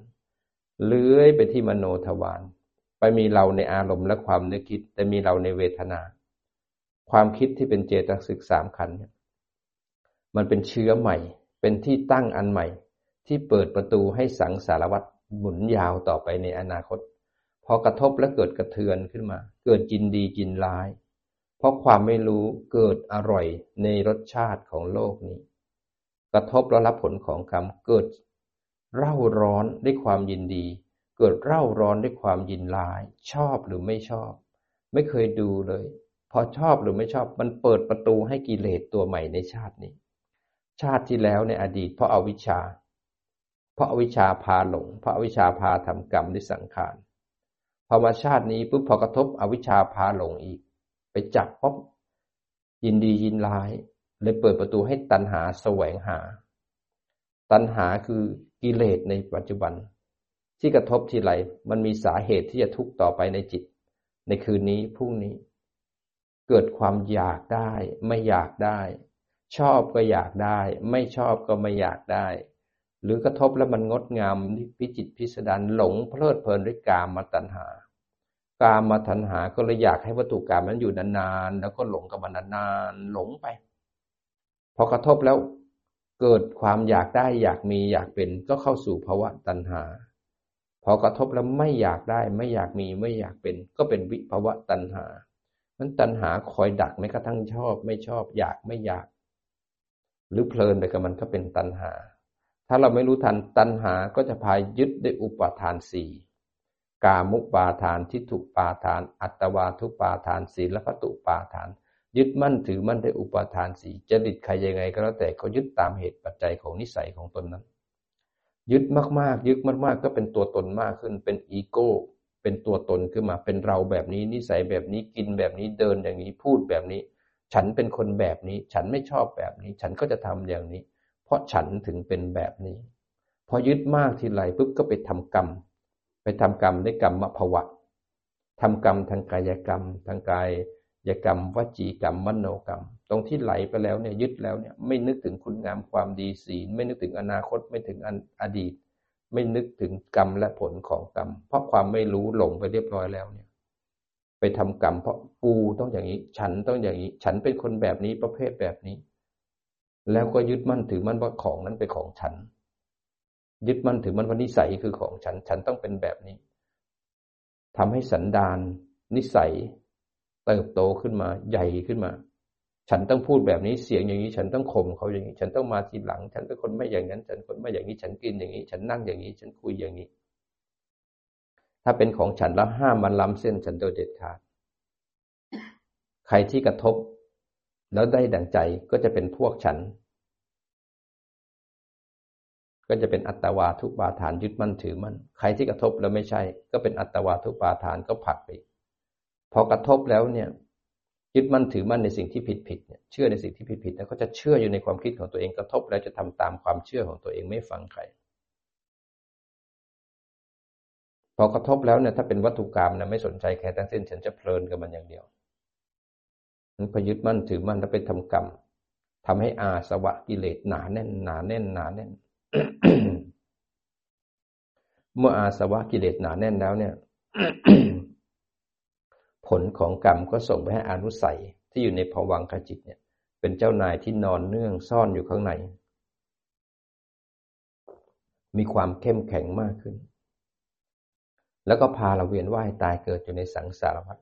เลื้อยไปที่มโนทวาร ไปมีเราในอารมณ์และความนึกคิด แต่มีเราในเวทนา ความคิดที่เป็นเจตสิกสามขันมันเป็นเชื้อใหม่ เป็นที่ตั้งอันใหม่ ที่เปิดประตูให้สังสารวัตรหมุนยาวต่อไปในอนาคต พอกระทบและเกิดกระเทือนขึ้นมา เกิดจินดีจินร้าย เพราะความไม่รู้เกิดอร่อยในรสชาติของโลกนี้ กระทบแล้วรับผลของกรรมเกิด เร่าร้อนด้วยความยินดี เกิดเร่าร้อนด้วยความยินร้าย ชอบหรือไม่ชอบ ไม่เคยดูเลย พอชอบหรือไม่ชอบมันเปิดประตูให้กิเลสตัวใหม่ในชาตินี้ ชาติที่แล้วในอดีต เพราะอาวิชชา เพราะอาวิชชาพาหลง เพราะอาวิชชาพาทำกรรมด้วยสังขารพอมาชาตินี้ปุ๊บพอกระทบอวิชชาพาหลงอีก ไปจับป๊บยินดียินร้าย เลยเปิดประตูให้ตัณหาแสวงหา ตัณหาคือกิเลสในปัจจุบัน ที่กระทบทีไรมันมีสาเหตุที่จะทุกข์ต่อไปในจิต ในคืนนี้พรุ่งนี้ เกิดความอยากได้ ไม่อยากได้ ชอบก็อยากได้ ไม่ชอบก็ไม่อยากได้ หรือกระทบแล้วมันงดงามพิจิตพิสดารหลงเพลิดเพลินด้วยกามมาตัณหากามมาตัณหาก็เลยอยากให้วัตถุกรรมนั้นอยู่นานๆแล้วก็หลงกับมันนานๆหลงไป พอกระทบแล้วเกิดความอยากได้อยากมีอยากเป็นก็เข้าสู่ภาวะตัณหา พอกระทบแล้วไม่อยากได้ไม่อยากมีไม่อยากเป็น ก็เป็นวิภาวะตัณหา นั้นตัณหาคอยดักไม่กระทั่งชอบ ไม่ชอบอยากไม่อยาก หรือเพลินไปกับมันก็เป็นตัณหา ถ้าเราไม่รู้ทันตัณหาก็จะพายยึดด้วยอุปาทานสี่กามุปาทานทิฏฐุปาทาน อัตวาทุปาทานศีลพัตุปาทาน ยึดมั่นถือมั่นด้วยอุปาทานสีจริตใครยังไงก็แล้วแต่เขายึดตามเหตุปัจจัยของนิสัยของตนนั้น ยึดมากๆ ยึดมากๆ ก็เป็นตัวตนมากขึ้นเป็นอีโก้ เป็นตัวตนขึ้นมา เป็นเราแบบนี้ นิสัยแบบนี้ กินแบบนี้ เดินอย่างนี้ พูดแบบนี้ ฉันเป็นคนแบบนี้ ฉันไม่ชอบแบบนี้ ฉันก็จะทำอย่างนี้ เพราะฉันถึงเป็นแบบนี้ พอยึดมากทีไรปุ๊บก็ไปทำกรรม ไปทำกรรมด้วยกรรมมภวะทำกรรมทางกายกรรม ทางกายยกรรมวจีกรรมมโนกรรม ตรงที่ไหลไปแล้วเนี่ยยึดแล้วเนี่ยไม่นึกถึงคุณงามความดีศีล ไม่นึกถึงอนาคตไม่ถึงอดีต ไม่นึกถึงกรรมและผลของกรรม เพราะความไม่รู้หลงไปเรียบร้อยแล้วเนี่ย ไปทำกรรมเพราะกูต้องอย่างนี้ ฉันต้องอย่างนี้ ฉันเป็นคนแบบนี้ประเภทแบบนี้ แล้วก็ยึดมั่นถือมั่นว่าของนั้นเป็นของฉัน ยึดมั่นถือมั่นว่านิสัยคือของฉัน ฉันต้องเป็นแบบนี้ทำให้สันดานนิสัย เติบโตขึ้นมาใหญ่ขึ้นมา ฉันต้องพูดแบบนี้เสียงอย่างนี้ ฉันต้องข่มเขาอย่างนี้ ฉันต้องมาทีหลัง ฉันเป็นคนไม่อย่างนั้น ฉันคนไม่อย่างนี้ ฉันกินอย่างนี้ ฉันนั่งอย่างนี้ ฉันคุยอย่างนี้ ถ้าเป็นของฉันแล้วห้ามมันล้ำเส้นฉันโดยเด็ดขาด ใครที่กระทบ แล้วได้ดังใจก็จะเป็นพวกฉัน ก็จะเป็นอัตวาทุปาทานยึดมั่นถือมั่นใครที่กระทบแล้วไม่ใช่ ก็เป็นอัตวาทุปาทานก็ผักไปพอกระทบแล้วเนี่ย ยึดมั่นถือมั่นในสิ่งที่ผิดผิดเนี่ยเชื่อในสิ่งที่ผิดผิดแล้วก็จะเชื่ออยู่ในความคิดของตัวเองกระทบแล้วจะทำตามความเชื่อของตัวเองไม่ฟังใคร พอกระทบแล้วเนี่ยถ้าเป็นวัตถุกรรมนะไม่สนใจแค่ทั้งสิ้นฉันจะเพลินกับมันอย่างเดียวมันพยึดมั่นถือมั่นแล้วไปทำกรรมทำให้อาสวะกิเลสหนาแน่นหนาแน่นหนาแน่น เมื่ออาสวะกิเลสหนาแน่นแล้วเนี่ย ผลของกรรมก็ส่งไปให้อนุสัยที่อยู่ในภวังคจิตเนี่ย เป็นเจ้านายที่นอนเนื่องซ่อนอยู่ข้างใน มีความเข้มแข็งมากขึ้น แล้วก็พาเราเวียนว่ายตายเกิดอยู่ในสังสารวัฏ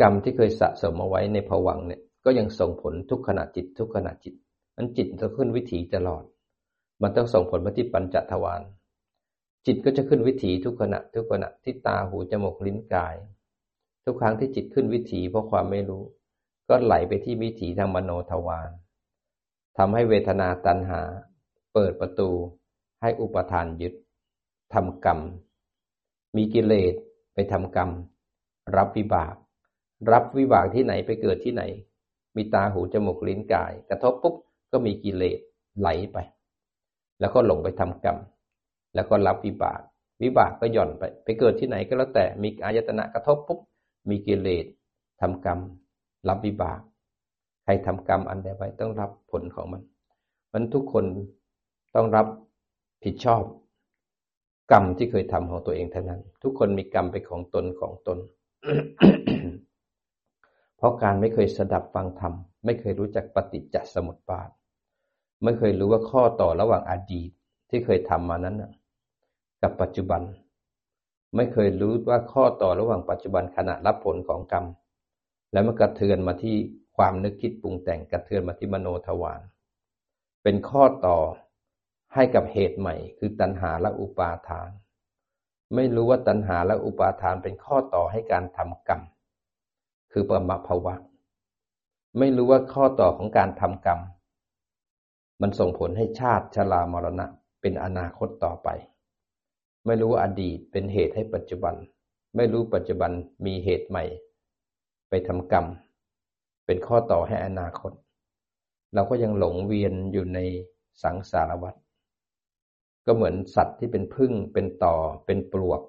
กรรมที่เคยสะสมเอาไว้ในภวังเนี่ย ก็ยังส่งผลทุกขณะจิต ทุกขณะจิตมันจิตจะขึ้นวิถีตลอด มันต้องส่งผลมาที่ปัญจทวารจิตก็จะขึ้นวิถีทุกขณะทุกขณะที่ตาหูจมูกลิ้นกาย ทุกครั้งที่จิตขึ้นวิถีเพราะความไม่รู้ ก็ไหลไปที่วิถีทางมโนทวารทำให้เวทนาตัณหา เปิดประตูให้อุปทานยึดทำกรรม มีกิเลสไปทำกรรม รับวิบาก รับวิบากที่ไหนไปเกิดที่ไหน มีตาหูจมูกลิ้นกาย กระทบปุ๊บก็มีกิเลสไหลไป แล้วก็หลงไปทำกรรม แล้วก็รับวิบาก วิบากก็หย่อนไป ไปเกิดที่ไหนก็แล้วแต่มีอายตนะกระทบปุ๊บ มีกิเลสทำกรรม รับวิบาก ใครทำกรรมอันใดไว้ต้องรับผลของมัน มันทุกคนต้องรับผิดชอบ กรรมที่เคยทำของตัวเองเท่านั้น ทุกคนมีกรรมเป็นของตนของตน เพราะการไม่เคยสดับฟังธรรม ไม่เคยรู้จักปฏิจจสมุปบาท ไม่เคยรู้ว่าข้อต่อระหว่างอดีตที่เคยทำมานั้นกับปัจจุบัน ไม่เคยรู้ว่าข้อต่อระหว่างปัจจุบันขณะรับผลของกรรม แล้วมันกระเทือนมาที่ความนึกคิดปรุงแต่งกระเทือนมาที่มโนทวารเป็นข้อต่อให้กับเหตุใหม่ คือตัณหาและอุปาทาน ไม่รู้ว่าตัณหาและอุปาทานเป็นข้อต่อให้การทำกรรม คือปรมาภวะ ไม่รู้ว่าข้อต่อของการทำกรรม มันส่งผลให้ชาติชรามรณะเป็นอนาคตต่อไป ไม่รู้ว่าอดีตเป็นเหตุให้ปัจจุบัน ไม่รู้ปัจจุบันมีเหตุใหม่ ไปทำกรรม เป็นข้อต่อให้อนาคต เราก็ยังหลงเวียนอยู่ในสังสารวัฏก็เหมือนสัตว์ที่เป็นพึ่งเป็นต่อเป็นปลวก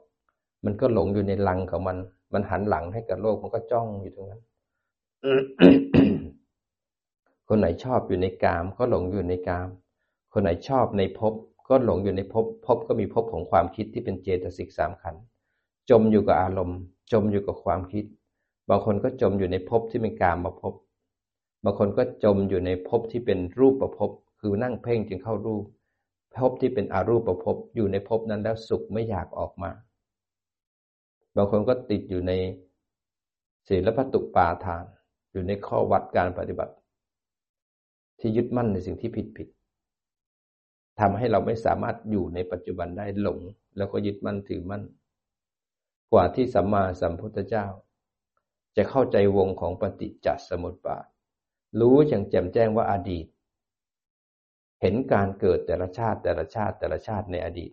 มันก็หลงอยู่ในรังของมัน มันหันหลังให้กับโลกมันก็จ้องอยู่ตรงนั้น คนไหนชอบอยู่ในกามก็หลงอยู่ในกาม คนไหนชอบในภพ ก็หลงอยู่ในภพภพก็มีภพของความคิดที่เป็นเจตสิกสามขันจมอยู่กับอารมณ์ จมอยู่กับความคิด บางคนก็จมอยู่ในภพที่เป็นกามมาภพบางคนก็จมอยู่ในภพที่เป็นรูปประภพคือนั่งเพ่งจึงเข้ารูปภพที่เป็นอรูปประภพอยู่ในภพนั้นแล้วสุขไม่อยากออกมา บางคนก็ติดอยู่ในศีลพัตุปาทาน อยู่ในข้อวัดการปฏิบัติ ที่ยึดมั่นในสิ่งที่ผิดผิด ทำให้เราไม่สามารถอยู่ในปัจจุบันได้หลง แล้วก็ยึดมั่นถือมั่น กว่าที่สัมมาสัมพุทธเจ้า จะเข้าใจวงของปฏิจจสมุปบาท รู้อย่างแจ่มแจ้งว่าอาดีต เห็นการเกิดแต่ละชาติแต่ละชาติแต่ละชาติในอดีต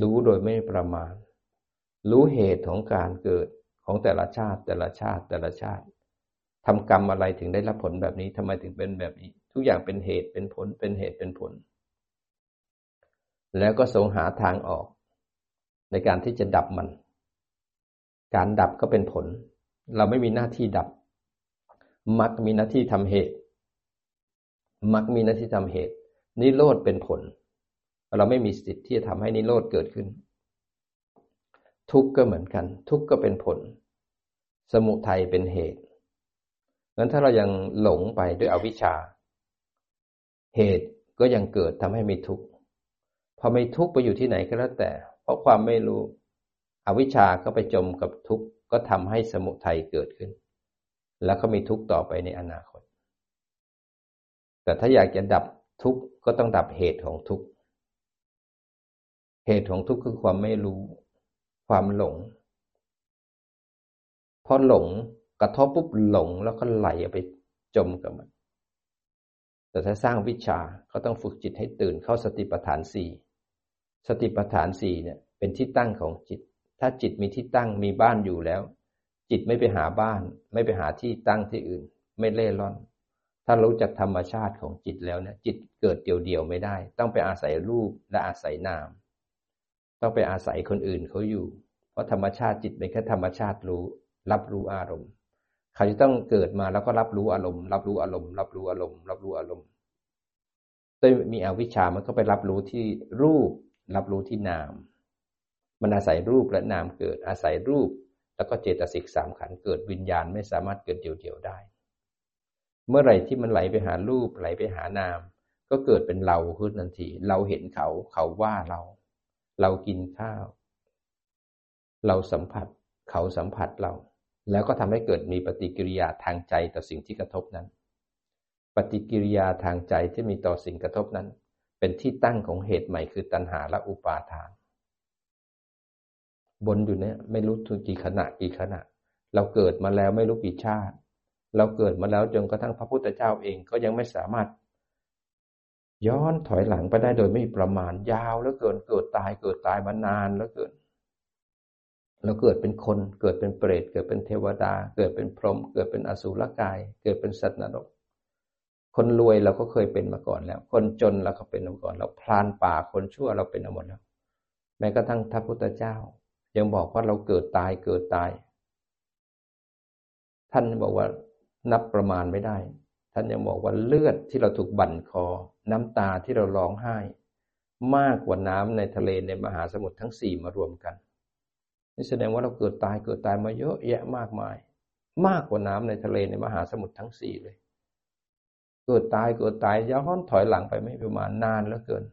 รู้โดยไม่ประมาณ รู้เหตุของการเกิดของแต่ละชาติแต่ละชาติแต่ละชาติ ทำกรรมอะไรถึงได้รับผลแบบนี้ทำไมถึงเป็นแบบนี้ ทุกอย่างเป็นเหตุเป็นผล เป็นเหตุเป็นผล แล้วก็ทรงหาทางออก ในการที่จะดับมัน การดับก็เป็นผล เราไม่มีหน้าที่ดับ มักมีหน้าที่ทำเหตุ มักมีหน้าที่ทำเหตุ นิโรธเป็นผล เราไม่มีสิทธิ์ที่จะทำให้นิโรธเกิดขึ้น ทุกข์ก็เหมือนกัน ทุกข์ก็เป็นผล สมุทัยเป็นเหตุ งั้นถ้าเรายังหลงไปด้วยอวิชชา เหตุก็ยังเกิดทำให้มีทุกข์พอไม่ทุกข์ไปอยู่ที่ไหนก็แล้วแต่ เพราะความไม่รู้ อวิชชาก็ไปจมกับทุกข์ก็ทำให้สมุทัยเกิดขึ้น แล้วก็มีทุกข์ต่อไปในอนาคต แต่ถ้าอยากจะดับทุกข์ก็ต้องดับเหตุของทุกข์เหตุของทุกข์คือความไม่รู้ ความหลงพอหลง กระทบปุ๊บหลงแล้วก็ไหลไปจมกับมัน แต่ถ้าสร้างวิชาเขาต้องฝึกจิตให้ตื่นเข้าสติปัฏฐานสี่สติปัฏฐานสี่เนี่ย เป็นที่ตั้งของจิต ถ้าจิตมีที่ตั้งมีบ้านอยู่แล้ว จิตไม่ไปหาบ้าน ไม่ไปหาที่ตั้งที่อื่น ไม่เล่ร่อน ถ้ารู้จักธรรมชาติของจิตแล้วเนี่ยจิตเกิดเดี่ยวๆไม่ได้ ต้องไปอาศัยรูปและอาศัยนาม ต้องไปอาศัยคนอื่นเขาอยู่ เพราะธรรมชาติจิตเป็นแค่ธรรมชาติรู้ รับรู้อารมณ์ เขาจะต้องเกิดมาแล้วก็รับรู้อารมณ์ รับรู้อารมณ์ รับรู้อารมณ์ รับรู้อารมณ์ด้วยมีอวิชามันก็ไปรับรู้ที่รูป รับรู้ที่นาม มันอาศัยรูปและนามเกิด อาศัยรูป แล้วก็เจตสิกสามขันเกิดวิญญาณไม่สามารถเกิดเดี่ยวๆได้ เมื่อไหร่ที่มันไหลไปหารูปไหลไปหานาม ก็เกิดเป็นเราขึ้นทันที เราเห็นเขาเขาว่าเรา เรากินข้าว เราสัมผัส เขาสัมผัสเรา แล้วก็ทำให้เกิดมีปฏิกิริยาทางใจต่อสิ่งที่กระทบนั้น ปฏิกิริยาทางใจที่มีต่อสิ่งกระทบนั้น เป็นที่ตั้งของเหตุใหม่คือตัณหาและอุปาทาน บนอยู่เนี่ยไม่รู้ถึงกี่ขณะกี่ขณะ เราเกิดมาแล้วไม่รู้กี่ชาติ เราเกิดมาแล้วจนกระทั่งพระพุทธเจ้าเองก็ยังไม่สามารถ ย้อนถอยหลังไปได้โดยไม่ประมาณยาวแล้วเกินเกิดตายเกิดตายมานานแล้วเกิน เราเกิดเป็นคน เกิดเป็นเปรต เกิดเป็นเทวดา เกิดเป็นพรหม เกิดเป็นอสูรกาย เกิดเป็นสัตว์นรก คนรวยเราก็เคยเป็นมาก่อนแล้ว คนจนเราก็เป็นมาก่อน เราพลานป่าคนชั่วเราเป็นมาหมดแล้ว แม้กระทั่งพระพุทธเจ้า ยังบอกว่าเราเกิดตายเกิดตาย ท่านบอกว่านับประมาณไม่ได้ ท่านยังบอกว่าเลือดที่เราถูกบั่นคอ น้ำตาที่เราร้องไห้ มากกว่าน้ำในทะเลในมหาสมุทรทั้งสี่มารวมกัน นี่แสดงว่าเราเกิดตายเกิดตายมาเยอะแยะมากมาย มากกว่าน้ำในทะเลในมหาสมุทรทั้งสี่เลย เกิดตายเกิดตายย้อนถอยหลังไปไม่ประมาณนานแล้วเกิน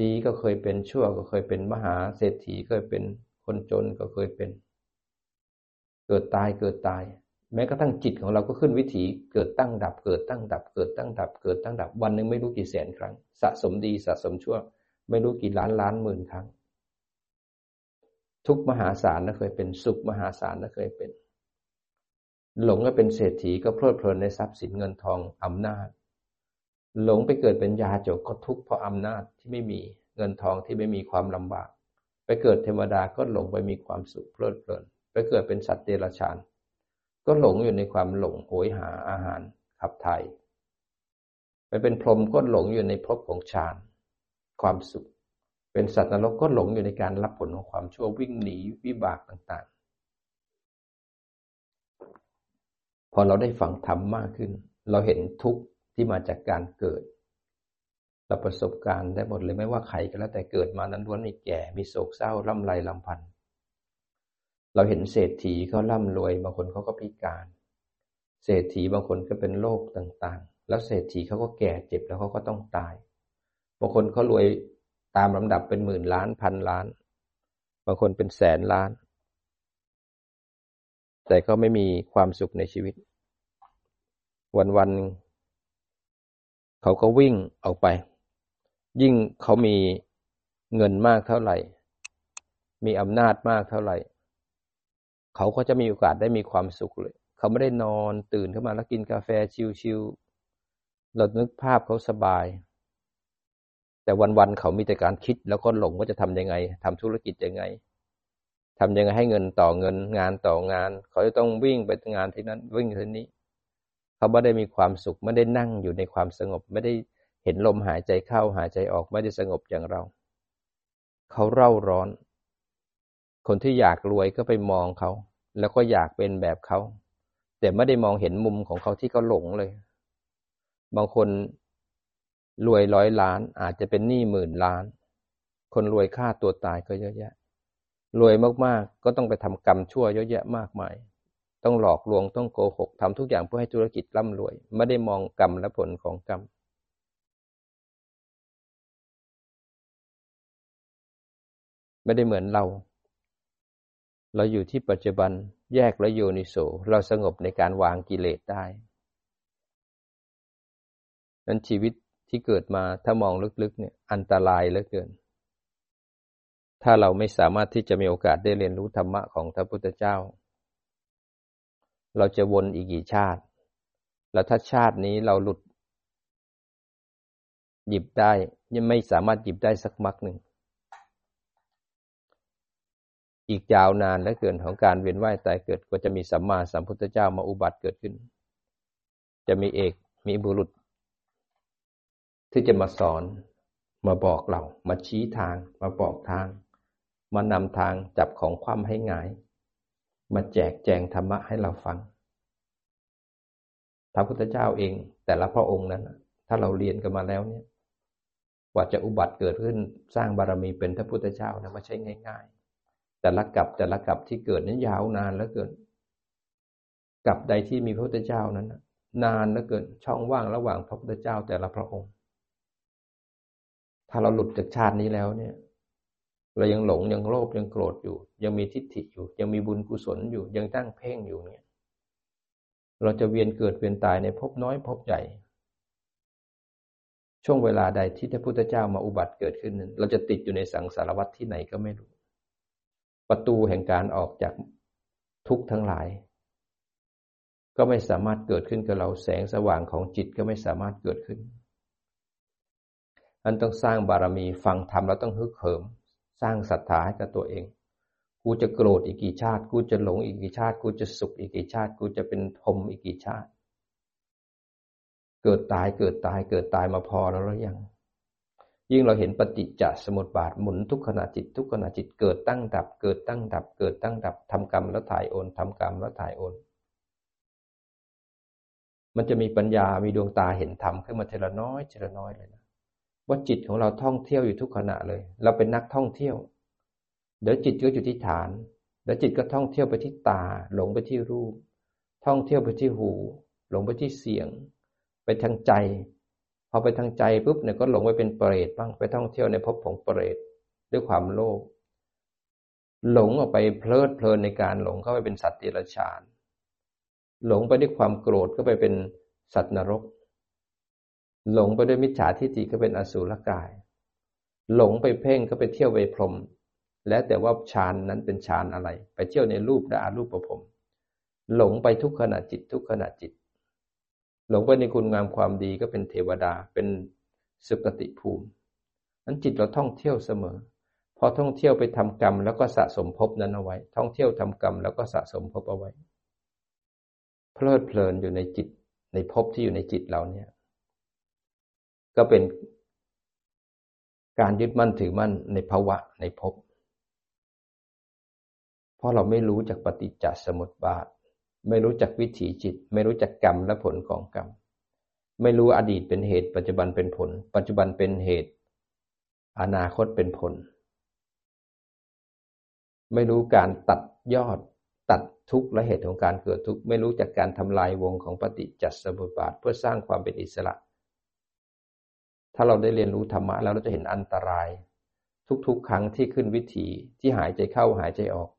ดีก็เคยเป็นชั่วก็เคยเป็นมหาเศรษฐีเคยเป็นคนจนก็เคยเป็น เกิดตายเกิดตาย แม้กระทั่งจิตของเราก็ขึ้นวิถีเกิดตั้งดับ เกิดตั้งดับ เกิดตั้งดับ เกิดตั้งดับ วันหนึ่งไม่รู้กี่แสนครั้ง สะสมดีสะสมชั่ว ไม่รู้กี่ล้านล้านหมื่นครั้ง ทุกมหาศาลนะเคยเป็นสุขมหาศาลนะเคยเป็น หลงก็เป็นเศรษฐีก็เพลิดเพลินในทรัพย์สินเงินทองอำนาจ หลงไปเกิดเป็นยาจกก็ทุกข์เพราะอำนาจที่ไม่มีเงินทองที่ไม่มีความลำบาก ไปเกิดเทวดาก็หลงไปมีความสุขเพลิดเพลิน ไปเกิดเป็นสัตว์เดรัจฉาน ก็หลงอยู่ในความหลงโหยหาอาหารขับถ่ายไปเป็นพรหมก็หลงอยู่ในภพของฌานความสุข เป็นสัตว์นรกก็หลงอยู่ในการรับผลของความชั่ววิ่งหนีวิบากต่างๆ พอเราได้ฟังธรรมมากขึ้น เราเห็นทุกข์ที่มาจากการเกิด เราประสบการณ์ได้หมดเลยไม่ว่าใครก็แล้วแต่เกิดมานั้นล้วนมีแก่ มีโศกเศร้าล่ำไรลำพันธเราเห็นเศรษฐีเขาร่ำรวยบางคนเขาก็พิการ เศรษฐีบางคนก็เป็นโรคต่างๆ แล้วเศรษฐีเขาก็แก่เจ็บแล้วเขาก็ต้องตาย บางคนเขารวย ตามลำดับเป็นหมื่นล้านพันล้าน บางคนเป็นแสนล้าน แต่ก็ไม่มีความสุขในชีวิต วันๆเขาก็วิ่งออกไป ยิ่งเขามีเงินมากเท่าไหร่ มีอำนาจมากเท่าไหร่ เขาก็จะมีโอกาสได้มีความสุขเลย เขาไม่ได้นอนตื่นขึ้นมาแล้วกินกาแฟชิวๆเรานึกภาพเขาสบาย แต่วันๆเขามีแต่การคิดแล้วก็หลงว่าจะทำยังไงทำธุรกิจยังไงทำยังไงให้เงินต่อเงินงานต่องาน เขาจะต้องวิ่งไปงานที่นั้นวิ่งที่นี้ เขาไม่ได้มีความสุขไม่ได้นั่งอยู่ในความสงบ ไม่ได้เห็นลมหายใจเข้าหายใจออกไม่ได้สงบอย่างเรา เขาเร่าร้อน คนที่อยากรวยก็ไปมองเขา แล้วก็อยากเป็นแบบเขา แต่ไม่ได้มองเห็นมุมของเขาที่เขาหลงเลย บางคน รวยร้อยล้านอาจจะเป็นหนี้หมื่นล้าน คนรวยฆ่าตัวตายก็เยอะแยะ รวยมากๆ ก็ต้องไปทำกรรมชั่วเยอะแยะมากมาย ต้องหลอกลวงต้องโกหกทำทุกอย่างเพื่อให้ธุรกิจร่ำรวย ไม่ได้มองกรรมและผลของกรรมไม่ได้เหมือนเรา เราอยู่ที่ปัจจุบันแยกและโยนิโส เราสงบในการวางกิเลสได้นั้นชีวิต ที่เกิดมาถ้ามองลึกๆเนี่ยอันตรายเหลือเกิน ถ้าเราไม่สามารถที่จะมีโอกาสได้เรียนรู้ธรรมะของพระพุทธเจ้า เราจะวนอีกกี่ชาติ แล้วถ้าชาตินี้เราหลุด หยิบได้ยังไม่สามารถหยิบได้สักมักหนึ่ง อีกยาวนานและเกินของการเวียนว่ายตายเกิดก็จะมีสัมมาสัมพุทธเจ้ามาอุบัติเกิดขึ้น จะมีเอกมีบุรุษ ที่จะมาสอนมาบอกเรา มาชี้ทาง มาบอกทาง มานำทางจับของความให้ง่าย มาแจกแจงธรรมะให้เราฟัง พระพุทธเจ้าเอง แต่ละพระองค์นั้น ถ้าเราเรียนกันมาแล้วเนี่ยกว่าจะอุบัติเกิดขึ้นสร้างบารมีเป็นพระพุทธเจ้านะไม่ใช่ง่ายๆ แต่ละกับแต่ละกับที่เกิดนั้นยาวนานแล้วเกินกับใดที่มีพระพุทธเจ้านั้น นานแล้วเกินช่องว่างระหว่างพระพุทธเจ้าแต่ละพระองค์ ถ้าเราหลุดจากชาตินี้แล้วเนี่ย เรายังหลงยังโลภยังโกรธอยู่ ยังมีทิฏฐิอยู่ ยังมีบุญกุศลอยู่ ยังตั้งเพ่งอยู่เนี่ย เราจะเวียนเกิดเวียนตายในภพน้อยภพใหญ่ ช่วงเวลาใดที่พระพุทธเจ้ามาอุบัติเกิดขึ้นนั้นเราจะติดอยู่ในสังสารวัฏที่ไหนก็ไม่รู้ ประตูแห่งการออกจากทุกข์ทั้งหลายก็ไม่สามารถเกิดขึ้นกับเราแสงสว่างของจิตก็ไม่สามารถเกิดขึ้น อันต้องสร้างบารมีฟังธรรมแล้วต้องฮึกเหิม สร้างศรัทธาให้กับตัวเอง กูจะโกรธอีกกี่ชาติ กูจะหลงอีกกี่ชาติ กูจะสุขอีกกี่ชาติ กูจะเป็นทมอีกกี่ชาติ เกิดตายเกิดตายเกิดตายมาพอแล้วหรือยัง ยิ่งเราเห็นปฏิจจสมุปบาทหมุนทุกขณะจิตทุกขณะจิตเกิดตั้งดับ เกิดตั้งดับ เกิดตั้งดับทำกรรมแล้วถ่ายโอนทำกรรมแล้วถ่ายโอนมันจะมีปัญญา มีดวงตาเห็นธรรมขึ้นมาเทละน้อยเทละน้อยเลยนะ ว่าจิตของเราท่องเที่ยวอยู่ทุกขณะเลย เราเป็นนักท่องเที่ยว เดี๋ยวจิตก็อยู่ที่ฐาน เดี๋ยวจิตก็ท่องเที่ยวไปที่ตา หลงไปที่รูป ท่องเที่ยวไปที่หู หลงไปที่เสียง ไปทางใจ พอไปทางใจปุ๊บเนี่ยก็หลงไปเป็นเปรตบ้างไปท่องเที่ยวในภพของเปรตด้วยความโลภหลงออกไปเพลิดเพลินในการหลงเข้าไปเป็นสัตว์เดรัจฉาน หลงไปด้วยความโกรธก็ไปเป็นสัตว์นรก หลงไปด้วยมิจฉาทิฏฐิก็เป็นอสูรกาย หลงไปเพ่งก็ไปเที่ยวไปพรมแล้วแต่ว่าฌานนั้นเป็นฌานอะไร ไปเที่ยวในรูปและอารูปประพรมหลงไปทุกขณะจิตทุกขณะจิต หลงไปในคุณงามความดีก็เป็นเทวดาเป็นสุคติภูมินั้นจิตเราท่องเที่ยวเสมอ พอท่องเที่ยวไปทำกรรม แล้วก็สะสมภพนั้นเอาไว้ ท่องเที่ยวทำกรรมแล้วก็สะสมภพเอาไว้ เพลิดเพลินอยู่ในจิตในภพที่อยู่ในจิตเราเนี่ย ก็เป็นการยึดมั่นถือมั่นในภาวะในภพ เพราะเราไม่รู้จักปฏิจจสมุปบาท ไม่รู้จักวิถีจิต ไม่รู้จักกรรมและผลของกรรม ไม่รู้อดีตเป็นเหตุ ปัจจุบันเป็นผล ปัจจุบันเป็นเหตุ อนาคตเป็นผล ไม่รู้การตัดยอดตัดทุกข์และเหตุของการเกิดทุกข์ ไม่รู้จากการทำลายวงของปฏิจจสมุปบาท เพื่อสร้างความเป็นอิสระ ถ้าเราได้เรียนรู้ธรรมะแล้วเราจะเห็นอันตราย ทุกๆ ครั้งที่ขึ้นวิถีที่หายใจเข้าหายใจออก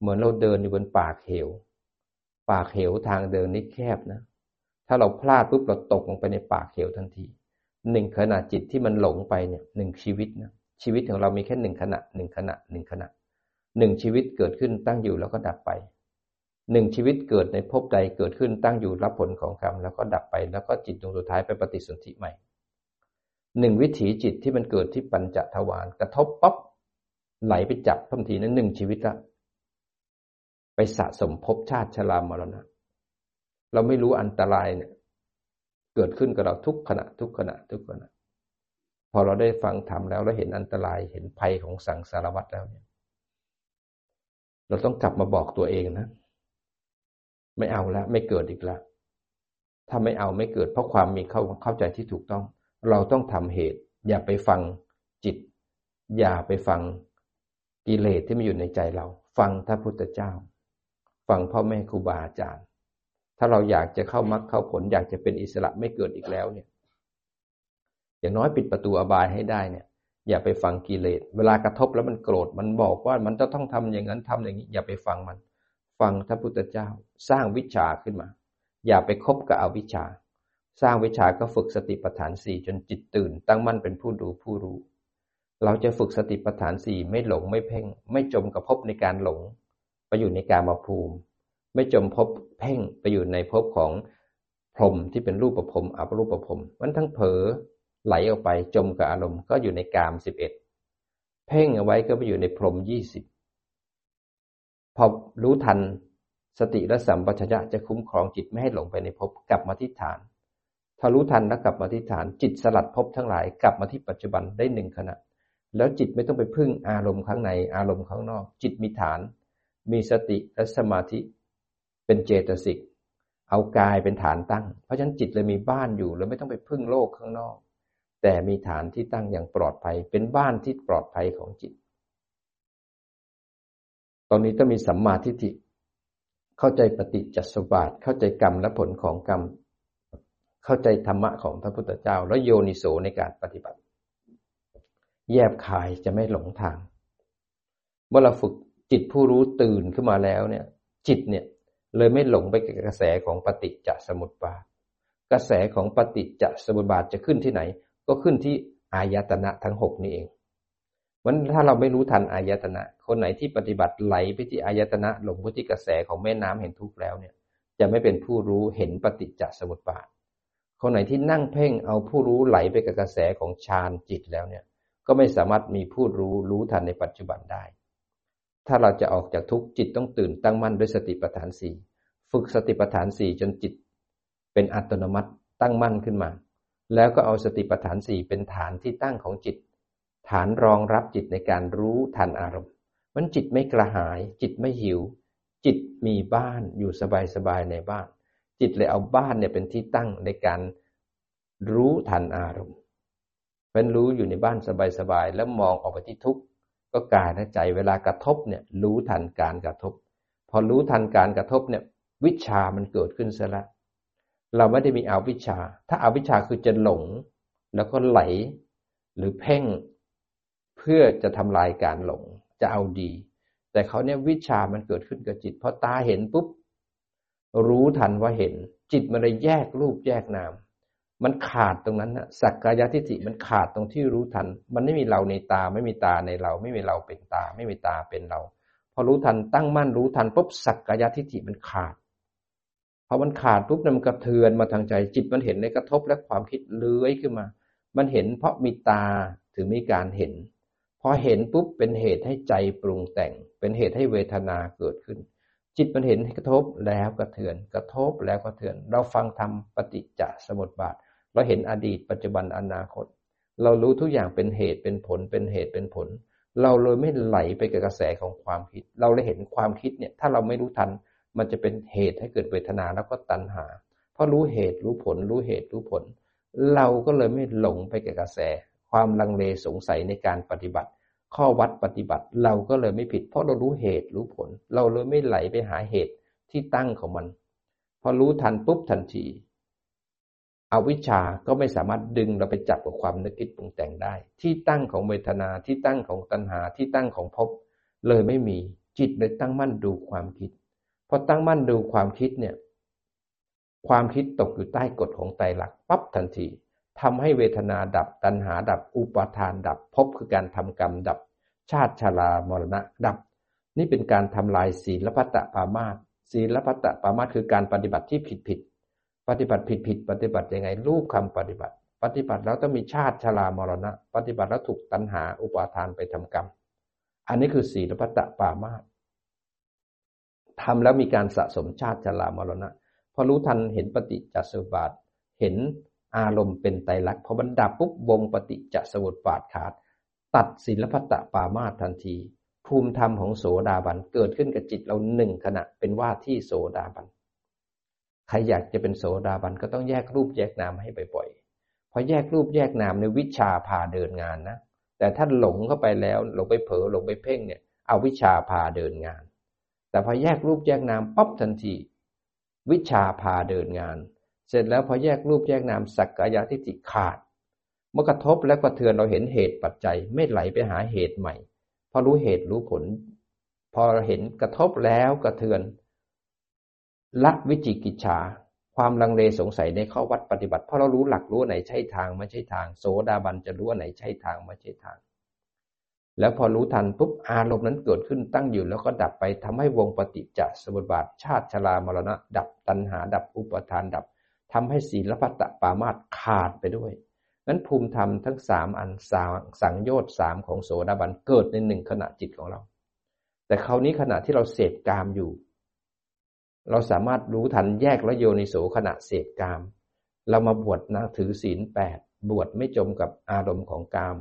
เหมือนเราเดินอยู่บนปากเหว ปากเหวทางเดินนี่แคบนะ ถ้าเราพลาดปุ๊บเราตกลงไปในปากเหวทันทีหนึ่งขณะจิตที่มันหลงไปเนี่ยหนึ่งชีวิตนะชีวิตของเรามีแค่หนึ่งขณะหนึ่งขณะหนึ่งขณะหนึ่งชีวิตเกิดขึ้นตั้งอยู่แล้วก็ดับไปหนึ่งชีวิตเกิดในภพใดเกิดขึ้นตั้งอยู่รับผลของกรรมแล้วก็ดับไปแล้วก็จิตดวงสุดท้ายไปปฏิสนธิใหม่ หนึ่งวิถีจิตที่มันเกิดที่ปัญจทวารกระทบปั๊บไหลไปจับทันทีนั้นหนึ่งชีวิตละไปสะสมภพชาติชรามรณะเราไม่รู้อันตรายเนี่ย เกิดขึ้นกับเราทุกขณะ ทุกขณะ ทุกขณะ พอเราได้ฟังธรรมแล้วเราเห็นอันตรายเห็นภัยของสังสารวัฏแล้วเนี่ย เราต้องกลับมาบอกตัวเองนะ ไม่เอาแล้วไม่เกิดอีกแล้วถ้าไม่เอาไม่เกิด เพราะความมีเข้าเข้าใจที่ถูกต้อง เราต้องทำเหตุ อย่าไปฟังจิต อย่าไปฟังกิเลสที่มีอยู่ในใจเรา ฟังพระพุทธเจ้า ฟังพ่อแม่ครูบาอาจารย์ ถ้าเราอยากจะเข้ามรรคเข้าผล อยากจะเป็นอิสระไม่เกิดอีกแล้วเนี่ย อย่างน้อยปิดประตูอบายให้ได้เนี่ย อย่าไปฟังกิเลส เวลากระทบแล้วมันโกรธ มันบอกว่ามันจะต้องทำอย่างนั้นทำอย่างนี้ อย่าไปฟังมัน ฟังพระพุทธเจ้า สร้างวิชาขึ้นมา อย่าไปคบกับอวิชชา สร้างวิชาก็ฝึกสติปัฏฐานสี่จนจิตตื่น ตั้งมั่นเป็นผู้ดูผู้รู้ เราจะฝึกสติปัฏฐานสี่ไม่หลงไม่เพ่ง ไม่จมกับภพในการหลง ไปอยู่ในการมาภูมิ ไม่จมภพเพ่งไปอยู่ในภพของพรหมที่เป็นรูปประพรมอัปรูปประพรมมันทั้งเผลอไหลออกไปจมกับอารมณ์ก็อยู่ในกามสิบเอ็ดเพ่งเอาไว้ก็ไปอยู่ในพรหมยี่สิบพอรู้ทันสติและสัมปชัญญะจะคุ้มครองจิตไม่ให้หลงไปในภพกลับมาที่ฐาน ถ้ารู้ทันแล้วกลับมาที่ฐาน จิตสลัดภพทั้งหลายกลับมาที่ปัจจุบันได้หนึ่งขณะ แล้วจิตไม่ต้องไปพึ่งอารมณ์ข้างในอารมณ์ข้างนอก จิตมีฐาน มีสติและสมาธิ เป็นเจตสิกเอากายเป็นฐานตั้ง เพราะฉะนั้นจิตเลยมีบ้านอยู่แล้วไม่ต้องไปพึ่งโลกข้างนอก แต่มีฐานที่ตั้งอย่างปลอดภัย เป็นบ้านที่ปลอดภัยของจิต ตอนนี้ต้องมีสัมมาทิฏฐิเข้าใจปฏิจจสมบัติเข้าใจกรรมและผลของกรรม เข้าใจธรรมะของพระพุทธเจ้า แล้วโยนิโสในการปฏิบัติ แยบคายจะไม่หลงทาง เมื่อเราฝึกจิตผู้รู้ตื่นขึ้นมาแล้วเนี่ย จิตเนี่ยเลยไม่หลงไปกับกระแสของปฏิจจสมุปบาท กระแสของปฏิจจสมุปบาทจะขึ้นที่ไหน ก็ขึ้นที่อายตนะทั้งหกนี่เองวันถ้าเราไม่รู้ทันอายตนะ คนไหนที่ปฏิบัติไหลไปที่อายตนะหลงไปที่กระแสของแม่น้ำเห็นทุกข์แล้วเนี่ย จะไม่เป็นผู้รู้เห็นปฏิจจสมุปบาท คนไหนที่นั่งเพ่งเอาผู้รู้ไหลไปกับกระแสของฌานจิตแล้วเนี่ย ก็ไม่สามารถมีผู้รู้รู้ทันในปัจจุบันได้ ถ้าเราจะออกจากทุกข์จิตต้องตื่นตั้งมั่นด้วยสติปัฏฐานสี่ฝึกสติปัฏฐานสี่จนจิต เป็นอัตโนมัติตั้งมั่นขึ้นมา แล้วก็เอาสติปัฏฐานสี่เป็นฐานที่ตั้งของจิต ฐานรองรับจิตในการรู้ทันอารมณ์มันจิตไม่กระหาย จิตไม่หิว จิตมีบ้านอยู่สบายๆในบ้าน จิตเลยเอาบ้านเนี่ยเป็นที่ตั้งในการรู้ทันอารมณ์เป็นรู้อยู่ในบ้านสบายๆแล้วมองออกไปที่ทุกข์ก็กายและใจเวลากระทบเนี่ยรู้ทันการกระทบ พอรู้ทันการกระทบเนี่ยวิชามันเกิดขึ้นซะแล้วเราไม่ได้มีอาวิชชา ถ้าอาวิชชาคือจะหลง แล้วก็ไหลหรือเพ่ง เพื่อจะทำลายการหลง จะเอาดี แต่เขาเนี่ยวิชามันเกิดขึ้นกับจิตพอตาเห็นปุ๊บ รู้ทันว่าเห็น จิตมันเลยแยกรูปแยกนาม มันขาดตรงนั้นนะสักกายทิฏฐิมันขาดตรงที่รู้ทัน มันไม่มีเราในตาไม่มีตาในเรา ไม่มีเราเป็นตา ไม่มีตาเป็นเรา พอรู้ทันตั้งมั่นรู้ทันปุ๊บสักกายทิฏฐิมันขาดพอมันขาดปุ๊บมันกระเทือนมาทางใจ จิตมันเห็นในกระทบและความคิดเลื้อยขึ้นมา มันเห็นเพราะมีตาถึงมีการเห็น พอเห็นปุ๊บเป็นเหตุให้ใจปรุงแต่ง เป็นเหตุให้เวทนาเกิดขึ้น จิตมันเห็นกระทบแล้วกระเทือน กระทบแล้วกระเทือน เราฟังธรรมปฏิจจสมุปบาท เราเห็นอดีต ปัจจุบันอนาคต เรารู้ทุกอย่างเป็นเหตุเป็นผลเป็นเหตุเป็นผล เราเลยไม่ไหลไปกับกระแสของความคิด เราเลยเห็นความคิดเนี่ยถ้าเราไม่รู้ทัน มันจะเป็นเหตุให้เกิดเวทนาแล้วก็ตัณหา เพราะรู้เหตุรู้ผล รู้เหตุรู้ผล เราก็เลยไม่หลงไปกับกระแส ความลังเลสงสัยในการปฏิบัติ ข้อวัดปฏิบัติเราก็เลยไม่ผิด เพราะเรารู้เหตุรู้ผล เราเลยไม่ไหลไปหาเหตุที่ตั้งของมัน พอรู้ทันปุ๊บทันทีอวิชชาก็ไม่สามารถดึงเราไปจับกับความนึกคิดปรุงแต่งได้ ที่ตั้งของเวทนาที่ตั้งของตัณหาที่ตั้งของภพเลยไม่มีจิตเลยตั้งมั่นดูความคิดพอตั้งมั่นดูความคิดเนี่ย ความคิดตกอยู่ใต้กฎของไตรลักษณ์ปั๊บทันที ทำให้เวทนาดับ ตัณหาดับ อุปาทานดับภพคือการทำกรรมดับ ชาติชรามรณะดับ นี่เป็นการทำลายศีลพัตตปามาสศีลพัตตปามาสคือการปฏิบัติที่ผิดผิดปฏิบัติผิดผิดปฏิบัติยังไงรูปคำปฏิบัติ ปฏิบัติแล้วต้องมีชาติชรามรณะ ปฏิบัติแล้วถูกตัณหาอุปาทานไปทำกรรม อันนี้คือศีลพัตตปามาสทำแล้วมีการสะสมชาติชรามรณะพอรู้ทันเห็นปฏิจจสมุปบาทเห็น อารมณ์เป็นไตรลักษณ์พอบันดับปุ๊บวงปฏิจจสมุปบาทขาด ตัดศีลพัตตปามาทันที ภูมิธรรมของโสดาบันเกิดขึ้นกับจิตเราหนึ่งขณะเป็นว่าที่โสดาบันใครอยากจะเป็นโสดาบันก็ต้องแยกรูปแยกนามให้บ่อยๆพอแยกรูปแยกนามในวิชาพาเดินงานนะ แต่ถ้าหลงเข้าไปแล้วหลงไปเผลอหลงไปเพ่งเนี่ยเอาวิชาพาเดินงาน แต่พอแยกรูปแยกนามปั๊บทันที วิชาพาเดินงาน เสร็จแล้วพอแยกรูปแยกนามสักกายทิฏฐิขาดเมื่อกระทบและกระเทือนเราเห็นเหตุปัจจัย ไม่ไหลไปหาเหตุใหม่ พอรู้เหตุรู้ผล พอเห็นกระทบแล้วกระเทือน ละวิจิกิจฉา ความลังเลสงสัยในข้อวัดปฏิบัติเพราะเรารู้หลักรู้ไหนใช่ทางไม่ใช่ทาง โสดาบันจะรู้ว่าไหนใช่ทางไม่ใช่ทาง แล้วพอรู้ทันปุ๊บอารมณ์นั้นเกิดขึ้นตั้งอยู่แล้วก็ดับไปทำให้วงปฏิจจสมุปบาทชาติชรามรณะ ดับตัณหาดับอุปทานดับ ทำให้ศีลพัตตปามาตขาดไปด้วยนั้นภูมิธรรมทั้งสามอันสางสังโยชน์สามของโสดาบันเกิดในหนึ่งขณะจิตของเรา แต่คราวนี้ขณะที่เราเสพกามอยู่ เราสามารถรู้ทันแยกและโยนิโสขณะเสพกาม เรามาบวชนะถือศีลแปดบวชไม่จมกับอารมณ์ของกาม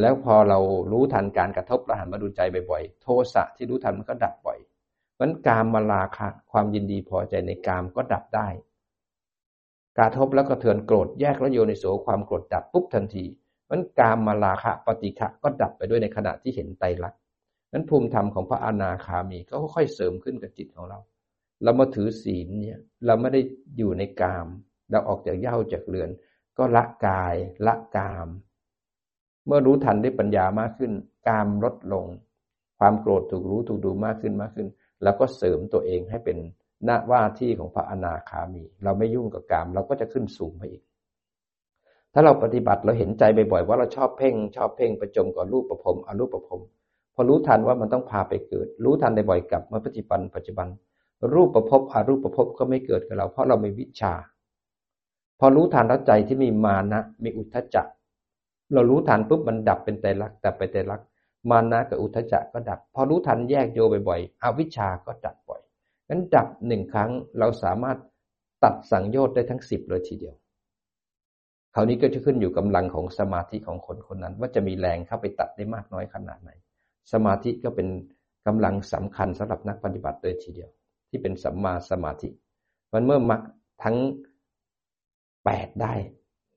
แล้วพอเรารู้ทันการกระทบเราหันมาดูใจบ่อยๆ โทสะที่รู้ทันมันก็ดับบ่อยมันกามมาลาคะความยินดีพอใจในกามก็ดับได้ กระทบแล้วก็เทือนโกรธแยกแล้วโยนิโสความโกรธดับปุ๊บทันทีมันกามมาลาคะปฏิฆะก็ดับไปด้วยในขณะที่เห็นไตรลักษณ์นั้นภูมิธรรมของพระอนาคามีก็ค่อยเสริมขึ้นกับจิตของเรา เรามาถือศีลเนี่ยเราไม่ได้อยู่ในกาม เราออกจากเย้าจากเรือน ก็ละกายละกาม เมื่อรู้ทันด้วยปัญญามากขึ้น กามลดลง ความโกรธถูกรู้ถูกดูมากขึ้นมากขึ้น แล้วก็เสริมตัวเองให้เป็น หน้าว่าที่ของพระอนาคามี เราไม่ยุ่งกับกาม เราก็จะขึ้นสูงไปอีก ถ้าเราปฏิบัติเราเห็นใจบ่อยๆว่าเราชอบเพ่ง ชอบเพ่งประจมกับรูปประพรมอรูปประพรมพอรู้ทันว่ามันต้องพาไปเกิด รู้ทันได้บ่อยกับมาปฏิบัติปัจจุบัน รูปประพบอรูปประพบก็ไม่เกิดกับเรา เพราะเราไม่วิชา พอรู้ทันแล้วใจที่มีมานะ มีอุทธจักเรารู้ทันปุ๊บมันดับเป็นไตรลักษณ์ดับไปไตรลักษณ์มานะกับอุทจจะก็ดับ พอรู้ทันแยกโยบ่อยๆอวิชชาก็ดับบ่อย งั้นดับหนึ่งครั้งเราสามารถตัดสังโยชน์ได้ทั้งสิบเลยทีเดียว คราวนี้ก็จะขึ้นอยู่กำลังของสมาธิของคนคนนั้น ว่าจะมีแรงเข้าไปตัดได้มากน้อยขนาดไหน สมาธิก็เป็นกำลังสำคัญสำหรับนักปฏิบัติเลยทีเดียว ที่เป็นสัมมาสมาธิมันเมื่อมักทั้งแปดได้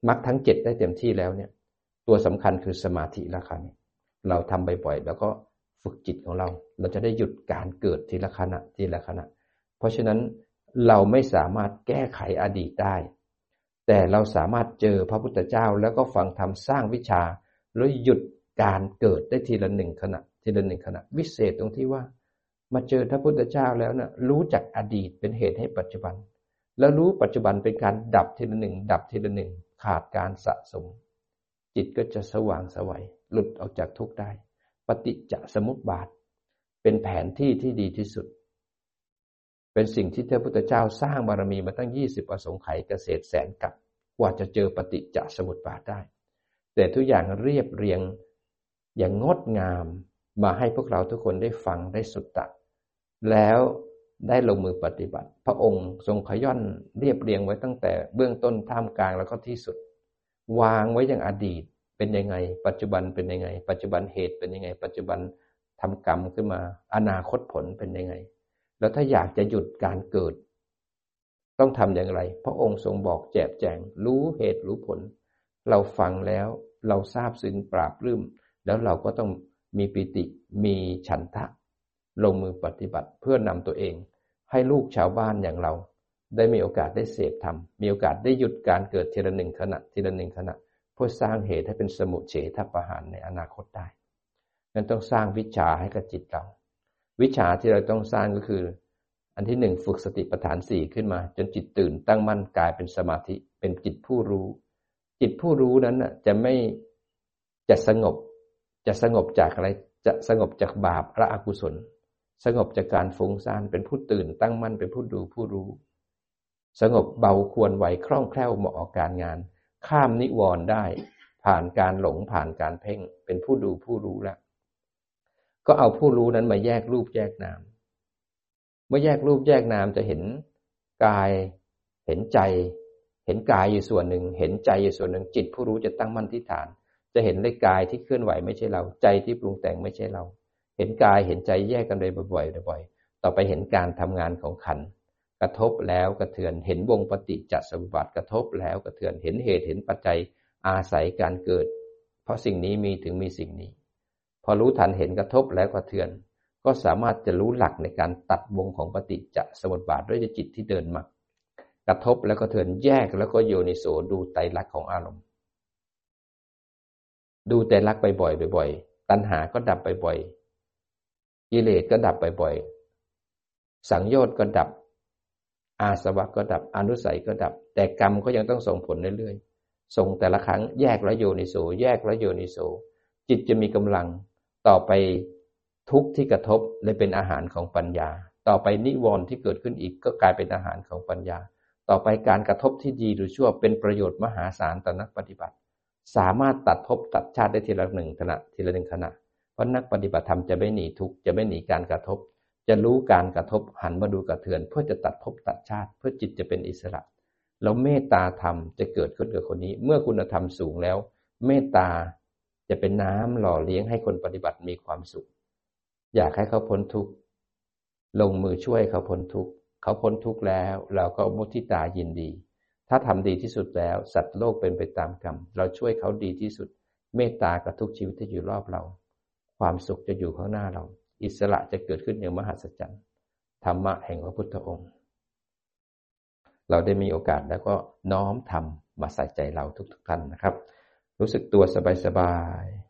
มักทั้งเจ็ดได้เต็มที่แล้วเนี่ย ตัวสำคัญคือสมาธิละคนี้เราทำบ่อยๆแล้วก็ฝึกจิตของเรา เราจะได้หยุดการเกิดทีละขณะทีละขณะ เพราะฉะนั้นเราไม่สามารถแก้ไขอดีตได้ แต่เราสามารถเจอพระพุทธเจ้าแล้วก็ฟังธรรมสร้างวิชา แล้วหยุดการเกิดได้ทีละหนึ่งขณะ ทีละหนึ่งขณะ วิเศษตรงที่ว่า มาเจอพระพุทธเจ้าแล้วนะ่ะรู้จักอดีตเป็นเหตุให้ปัจจุบัน แล้วรู้ปัจจุบันเป็นการดับทีละหนึ่งดับทีละหนึ่งขาดการสะสม จิตก็จะสว่างสวัยหลุดออกจากทุกข์ได้ ปฏิจจสมุปบาท เป็นแผนที่ที่ดีที่สุด เป็นสิ่งที่เทพพุทธเจ้าสร้างบารมีมาตั้งยี่สิบอสงไขยเกษตรแสนกับกว่าจะเจอปฏิจจสมุปบาทได้ แต่ทุกอย่างเรียบเรียงอย่างงดงามมาให้พวกเราทุกคนได้ฟังได้สุดตัดแล้วได้ลงมือปฏิบัติ พระองค์ทรงขย่อนเรียบเรียงไว้ตั้งแต่เบื้องต้นท่ามกลางแล้วก็ที่สุด วางไว้อย่างอดีตเป็นยังไง ปัจจุบันเป็นยังไง ปัจจุบันเหตุเป็นยังไง ปัจจุบันทำกรรมขึ้นมา อนาคตผลเป็นยังไง แล้วถ้าอยากจะหยุดการเกิด ต้องทำอย่างไร พระองค์ทรงบอกแจบแจง รู้เหตุรู้ผล เราฟังแล้วเราทราบซึ้งปราบรื้ม แล้วเราก็ต้องมีปิติมีฉันทะ ลงมือปฏิบัติเพื่อนำตัวเอง ให้ลูกชาวบ้านอย่างเรา ได้มีโอกาสได้เสพธรรม มีโอกาสได้หยุดการเกิดทีละหนึ่งขณะทีละหนึ่งขณะเพื่อสร้างเหตุให้เป็นสมุเฉทประหารในอนาคตได้นั้นต้องสร้างวิชาให้กับจิตเรา วิชาที่เราต้องสร้างก็คือ อันที่หนึ่งฝึกสติปัฏฐานสี่ขึ้นมา จนจิตตื่นตั้งมั่นกายเป็นสมาธิเป็นจิตผู้รู้ จิตผู้รู้นั้นจะไม่จะสงบ จะสงบจากอะไรจะสงบจากบาปและอกุศล สงบจากการฟุ้งซ่านเป็นผู้ตื่นตั้งมั่นเป็นผู้ดูผู้รู้ สงบเบาควรไหวคล่องแคล่วเหมาะกับการงาน ข้ามนิวรณ์ได้ ผ่านการหลงผ่านการเพ่ง เป็นผู้ดูผู้รู้แล้ว ก็เอาผู้รู้นั้นมาแยกรูปแยกนาม เมื่อแยกรูปแยกนามจะเห็นกาย เห็นใจ เห็นกายอยู่ส่วนหนึ่ง เห็นใจอยู่ส่วนหนึ่ง จิตผู้รู้จะตั้งมั่นที่ฐาน จะเห็นเลยกายที่เคลื่อนไหวไม่ใช่เรา ใจที่ปรุงแต่งไม่ใช่เรา เห็นกายเห็นใจแยกกันเลยบ่อยๆบ่อยๆต่อไปเห็นการทำงานของขันกระทบแล้วกระเทือน เห็นวงปฏิจจสมบัติกระทบแล้วกระเทือน เห็นเหตุเห็นปัจจัยอาศัยการเกิด เพราะสิ่งนี้มีถึงมีสิ่งนี้ อรู้ทันเห็นกระทบแล้วกระเทือน ก็สามารถจะรู้หลักในการตัดวงของปฏิจจสมุปบาทด้วยจิตที่เดินมากระทบแล้วก็เทือนแยกแล้วก็โยนิโสดูไตรลักษณ์ของอารมณ์ ดูไตรลักษณ์บ่อยบ่อยตัณหาก็ดับไปบ่อยกิเลสก็ดับไปบ่อยสังโยชน์ก็ดับ อาสวะก็ดับ อนุสัยก็ดับ แต่กรรมก็ยังต้องส่งผลเรื่อยๆ ส่งแต่ละครั้งแยกแล้วโยนิโส แยกแล้วโยนิโส จิตจะมีกำลัง ต่อไปทุกข์ที่กระทบเลยเป็นอาหารของปัญญา ต่อไปนิวรณ์ที่เกิดขึ้นอีกก็กลายเป็นอาหารของปัญญา ต่อไปการกระทบที่ดีหรือชั่วเป็นประโยชน์มหาศาลต่อนักปฏิบัติ สามารถตัดภพตัดชาติได้ทีละหนึ่งขณะทีละหนึ่งขณะ เพราะนักปฏิบัติธรรมจะไม่หนีทุกข์จะไม่หนีการกระทบ จะรู้การกระทบหันมาดูกระเทือน เพื่อจะตัดภพตัดชาติ เพื่อจิตจะเป็นอิสระแล้วเมตตาธรรมจะเกิดขึ้นกับคนนี้ เมื่อคุณธรรมสูงแล้ว เมตตา จะเป็นน้ำหล่อเลี้ยงให้คนปฏิบัติมีความสุข อยากให้เขาพ้นทุกข์ลงมือช่วยเขาพ้นทุกข์เขาพ้นทุกข์แล้ว เราก็มุทิตายินดี ถ้าทำดีที่สุดแล้ว สัตว์โลกเป็นไปตามกรรม เราช่วยเขาดีที่สุด เมตตากับทุกชีวิตที่อยู่รอบเรา ความสุขจะอยู่ข้างหน้าเรา อิสระจะเกิดขึ้นอย่างมหัศจรรย์ธรรมะแห่งพระพุทธองค์ เราได้มีโอกาสแล้วก็น้อมทำมาใส่ใจเราทุกๆท่านนะครับ รู้สึกตัวสบายสบาย